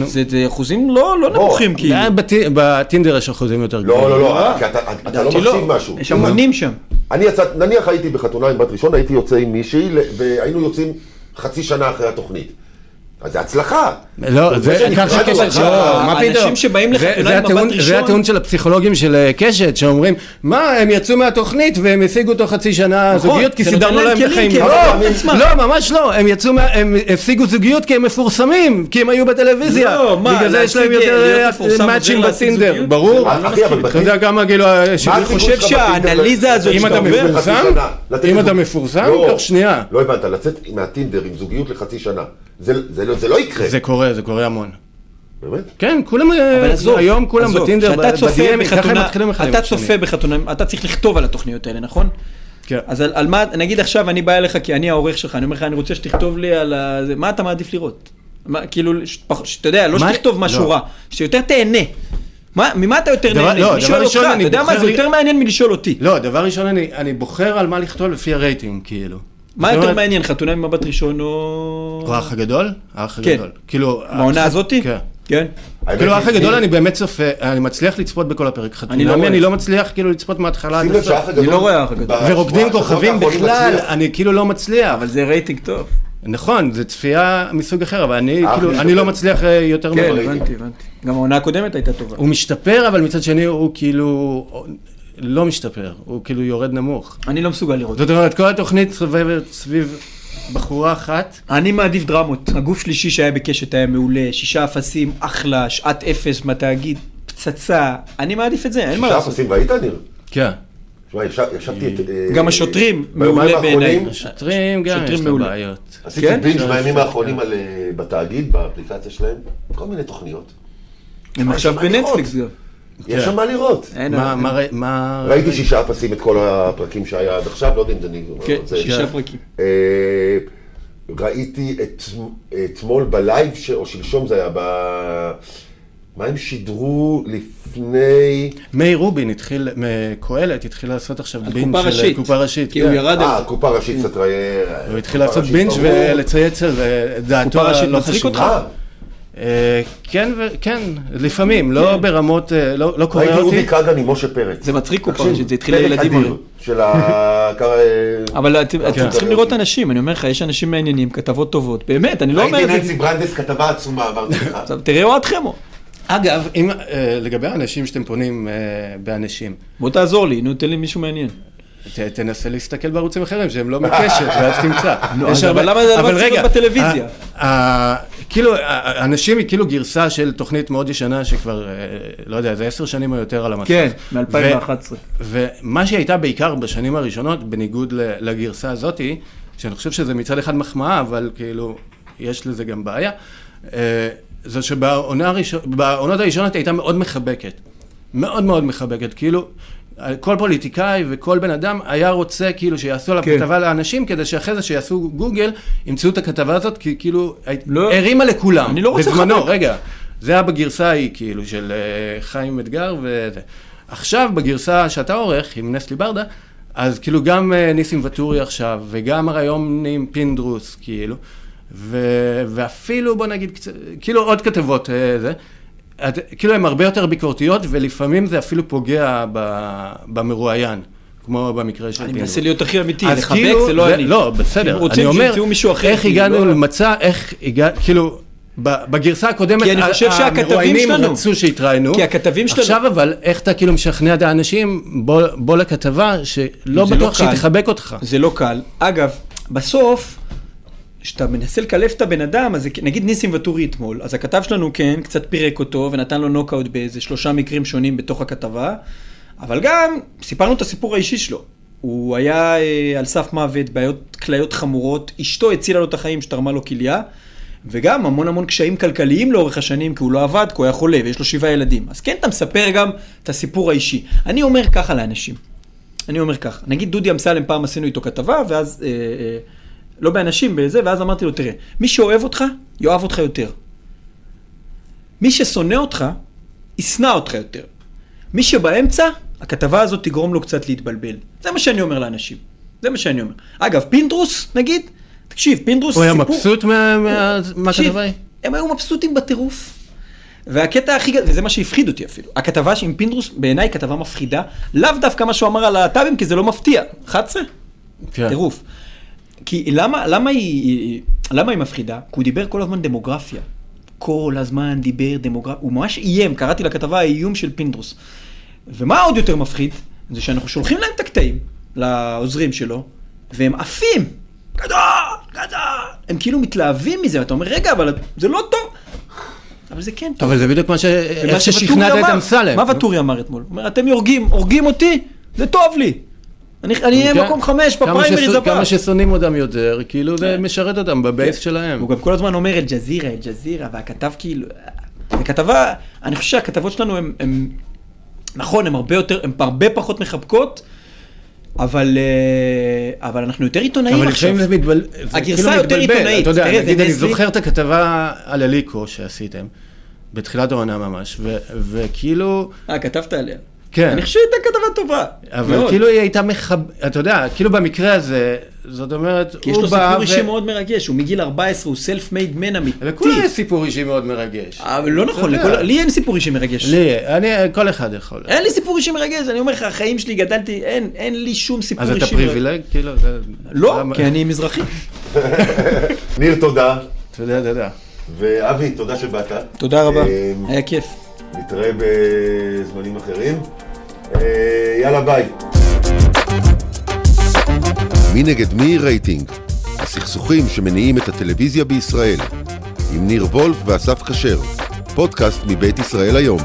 זה אחוזים לא לא נמוכים כאילו. אה, בטי- בטינדר יש אחוזים יותר גבוהים. לא, לא, לא, כי אתה לא לדעתי מקשיב משהו. יש המונים שם. אני יצא, נניח הייתי בחתונה עם בת ראשון, הייתי יוצא עם מישהי, והיינו יוצאים חצי שנה אחרי התוכנית. אז זה הצלחה. לא, זה ככה קשת, לא, מה פתאום? שבאים זה- לחתונה עם מבט ראשון- זה הטיעון של הפסיכולוגים של אה, קשת, שאומרים, מה, הם יצאו מהתוכנית והם השיגו תוך חצי שנה נכון, זוגיות, כי סידרנו להם את החיים. לא, לא ממש לא, הם יצאו, הם השיגו זוגיות כי הם מפורסמים, כי הם היו בטלוויזיה. לא, מה, בגלל זה יש להם יותר אה, מאצ'ים בטינדר, זוגיות? ברור. אתה יודע כמה כאילו... שידור הסיכוי חושב שהאנליזה הזאת אם לצאת אתה עם זוגיות מפורסם, אם אתה מפורסם, שנייה. לא הבנת, לצאת מהטינדר עם זוגיות לחצי שנה. זה זה לא- זה לא יקרה. זה קורה, זה קורה המון. באמת? כן, כולם, אה, עזוב, היום כולם עזוב, בטינדר, ב-DM, ככה הם מתחילים אחד עם אתה השני. צופה בחתונה, אתה צריך לכתוב על התוכניות האלה, נכון? כן. אז על, על מה, נגיד עכשיו אני בא אליך כי אני העורך שלך, אני אומר לך, אני רוצה שתכתוב לי על ה... מה אתה מעדיף לראות? מה, כאילו, שאתה יודע, לא מה- שתכתוב משהו לא. רע, שיותר תהנה. מה, ממה אתה יותר דבר- נהנה? לא, אני דבר שואל אותך, אתה יודע מה, זה יותר מעניין מלשאול אותי. לא, דבר ראשון, אני, אני בוחר על מה לכתוב לפי הרייטינג, כאילו. מה יותר מעניין, חתונה ממבט ראשון או... או האח הגדול? האח כן. הגדול. כאילו... בעונה האח- הזאתי? כן. כן. כאילו האח הגדול אני באמת צופה, אני מצליח לצפות בכל הפרק. אני לא אני. לא מצליח כאילו לצפות מההתחלה עד הסוף. אני לא רואה האח הגדול. ורוקדים כוכבים בכלל. אני כאילו לא מצליח. אבל זה רייטינג טוב. נכון, זה צפייה מסוג אחר, אבל אני כאילו, אני לא. מצליח אה, יותר כן, מזה. הבנתי, הבנתי. גם העונה הקודמת הייתה טובה. הוא משתפר, אבל מצד שני הוא כאילו לא משתפר, הוא כאילו יורד נמוך. אני לא מסוגל לראות. זאת אומרת, כל התוכנית סובבת סביב בחורה אחת. אני מעדיף דרמות. הגוף שלישי שהיה בקשת היה מעולה, שישה אפסים, אחלה, שעת אפס מהתאגיד, פצצה. אני מעדיף את זה, אין מה שישה לעשות. אפסים ראית, ניר? כן. תשמע, ישב- ישבתי את... אה, גם השוטרים, מעולה בעיניי. האחרונים שוטרים גם שוטרים יש להם. בעיות. עשיתי כן? בינג' אפשר בימים האחרונים כן. אה, בתאגיד, באפליקציה שלהם, כל מיני תוכניות. הם עכשיו? בנטפליקס גם. יש שם מה לראות. ראיתי שישה אפסים את כל הפרקים שהיה עד עכשיו, לא יודע אם זה נגמר. כן, שישה פרקים. אה, ראיתי את- אתמול ב live, ש- או שלשום זה היה ב... מה הם שידרו לפני... מאיר רובין התחיל, מקהלת, התחיל לעשות עכשיו binge של ראשית. קופה ראשית. כי הוא כן. ירד אה. קופה ראשית קצת ראי... הוא התחיל לעשות binge ולצייץ על דעתו קופה ראשית הלא מצחיק חשובה. אה, אה, כן, ו- כן, לפעמים, לא ברמות, אה, לא לא קורא ראיתי אותי. אודי כגן עם משה פרץ. זה מצחיק קופה תקשיב, ראשית, זה התחיל פרק לילדים. אדיר. של ה... כמה- אבל אתם כן. צריכים לראות אנשים, אני אומר לך, יש אנשים מעניינים, כתבות טובות, באמת, אני לא אומר ראיתי את זה. ננסי ברנדס כתבה עצומה, אמרתי לך. תראה אוהד חמו. אגב, אם, אה, לגבי האנשים שאתם פונים אה, באנשים, בוא תעזור לי, נו, תן לי מישהו מעניין. ת, תנסה להסתכל בערוצים אחרים שהם לא מקשת, ואז תמצא. אבל למה זה- אבל צריך בטלוויזיה? כאילו, אנשים היא כאילו גרסה של תוכנית מאוד ישנה שכבר, אה, לא יודע, זה עשר שנים או יותר על המסך. כן, ו- מ-2011. ומה שהיא הייתה בעיקר בשנים הראשונות, בניגוד לגרסה הזאתי, שאני חושב שזה מצד אחד מחמאה, אבל כאילו, יש לזה גם בעיה, אה, זה שבעונה הראשון- בעונות הראשונות היא הייתה מאוד מחבקת. מאוד מאוד מחבקת. כאילו, כל פוליטיקאי וכל בן אדם היה רוצה כאילו שיעשו עליו כן. כתבה לאנשים, כדי שאחרי זה שיעשו גוגל, ימצאו את הכתבה הזאת, כי כאילו, לא- הרימה לכולם. אני לא רוצה בזמנו, לחבק. רגע, זה היה בגרסה ההיא, כאילו, של אה, חיים אתגר וזה. עכשיו, בגרסה שאתה עורך, עם נסלי ברדה, אז כאילו גם אה, ניסים ואטורי עכשיו, וגם היום נהיים פינדרוס, כאילו, ו, ואפילו, בוא נגיד, כאילו עוד כתבות, אה, זה. את, כאילו הן הרבה יותר ביקורתיות, ולפעמים זה אפילו פוגע ב, במרואיין, כמו במקרה של אני פינדרוס. מנסה להיות הכי אמיתי, לחבק כאילו, זה לא אני. לא, בסדר, אם רוצים אני אומר, שימצאו מישהו אחר, איך כאילו, הגענו לא- למצע, איך הגענו, כאילו, בגרסה הקודמת, כי אני חושב שהכתבים המרואיינים שלנו- רצו שיתראיינו, כי הכתבים שלנו- עכשיו אבל, איך אתה כאילו משכנע את האנשים, בוא, בוא לכתבה שלא זה בטוח לא שהיא. תחבק אותך. זה לא קל. אגב, בסוף, כשאתה מנסה לקלף את הבן אדם, אז נגיד ניסים ואטורי אתמול, אז הכתב שלנו כן, קצת פירק אותו ונתן לו נוקאוט באיזה שלושה מקרים שונים בתוך הכתבה, אבל גם סיפרנו את הסיפור האישי שלו. הוא היה אה, על סף מוות, בעיות כליות חמורות, אשתו הצילה לו את החיים שתרמה לו כליה, וגם המון המון קשיים כלכליים לאורך השנים, כי הוא לא עבד, כי הוא היה חולה ויש לו שבעה ילדים. אז כן, אתה מספר גם את הסיפור האישי. אני אומר ככה לאנשים, אני אומר ככה, נגיד דודי אמסלם פעם עשינו איתו כתבה, ואז, אה, אה, לא באנשים, בזה, ואז אמרתי לו, תראה, מי שאוהב אותך, יאהב אותך יותר. מי ששונא אותך, ישנא אותך יותר. מי שבאמצע, הכתבה הזאת תגרום לו קצת להתבלבל. זה מה שאני אומר לאנשים. זה מה שאני אומר. אגב, פינדרוס, נגיד, תקשיב, פינדרוס הוא היה סיפור- מבסוט מה- מה- תקשיב, מהכתבה? הם היו מבסוטים בטירוף. והקטע הכי גדול, וזה מה שהפחיד אותי אפילו, הכתבה עם פינדרוס בעיניי כתבה מפחידה, לאו דווקא מה שהוא אמר על הלהט"בים, כי זה לא מפתיע. 11? כן. טירוף. כי למה, למה, היא, למה היא מפחידה? כי הוא דיבר כל הזמן דמוגרפיה. כל הזמן דיבר דמוגרפיה, הוא ממש איים, קראתי לכתבה האיום של פינדרוס. ומה עוד יותר מפחיד? זה שאנחנו שולחים להם את הקטעים, לעוזרים שלו, והם עפים. גדול, גדול. הם כאילו מתלהבים מזה, ואתה אומר, רגע, אבל זה לא טוב. אבל זה כן טוב. אבל זה בדיוק מה ש... איך ששכנעת את. אמסלם. מה ואטורי אמר אתמול? הוא אומר, אתם הורגים, הורגים אותי, זה טוב לי. אני אהיה כן. מקום חמש בפריימריז הבא. כמה ששונאים אותם יותר, כאילו זה משרת אותם בבייס שלהם. הוא גם כל הזמן אומר אל-ג'זירה, אל-ג'זירה, והכתב כאילו... זה כתבה, אני חושב שהכתבות שלנו הן, נכון, הן הרבה יותר, הן הרבה פחות מחבקות, אבל, אה, אבל אנחנו יותר עיתונאים אבל עכשיו. לפעמים זה מתבלבל. הגרסה יותר עיתונאית. אתה יודע, תראה, נגיד, אני זוכר את הכתבה על אליקו שעשיתם, בתחילת העונה ממש, ו- וכאילו, אה, כתבת עליה. כן. אני חושב שהייתה כתבה טובה. אבל מאוד. כאילו היא הייתה מחב... אתה יודע, כאילו במקרה הזה, זאת אומרת, כי יש הוא לו בא סיפור אישי ו- מאוד מרגש, הוא מגיל 14, הוא סלף מייד מן אמיתי. לכולם יש סיפור אישי מאוד מרגש. אבל לא נכון, אתה. לכל- לי אין סיפור אישי מרגש. לי, אני, כל אחד יכול. אין לי סיפור אישי מרגש, אני אומר לך, החיים שלי גדלתי, אין, אין לי שום סיפור אז אישי. אתה מרגש. פריבילג? כאילו, זה... לא, למה- כי אני מזרחי. ניר, תודה. אתה אתה יודע. ואבי, תודה שבאת. תודה רבה, אמ, היה כיף. נתראה בזמנים אחרים. אה, יאללה, ביי. מי נגד מי רייטינג? הסכסוכים שמניעים את הטלוויזיה בישראל. עם ניר וולף ואסף כשר. פודקאסט מבית ישראל היום.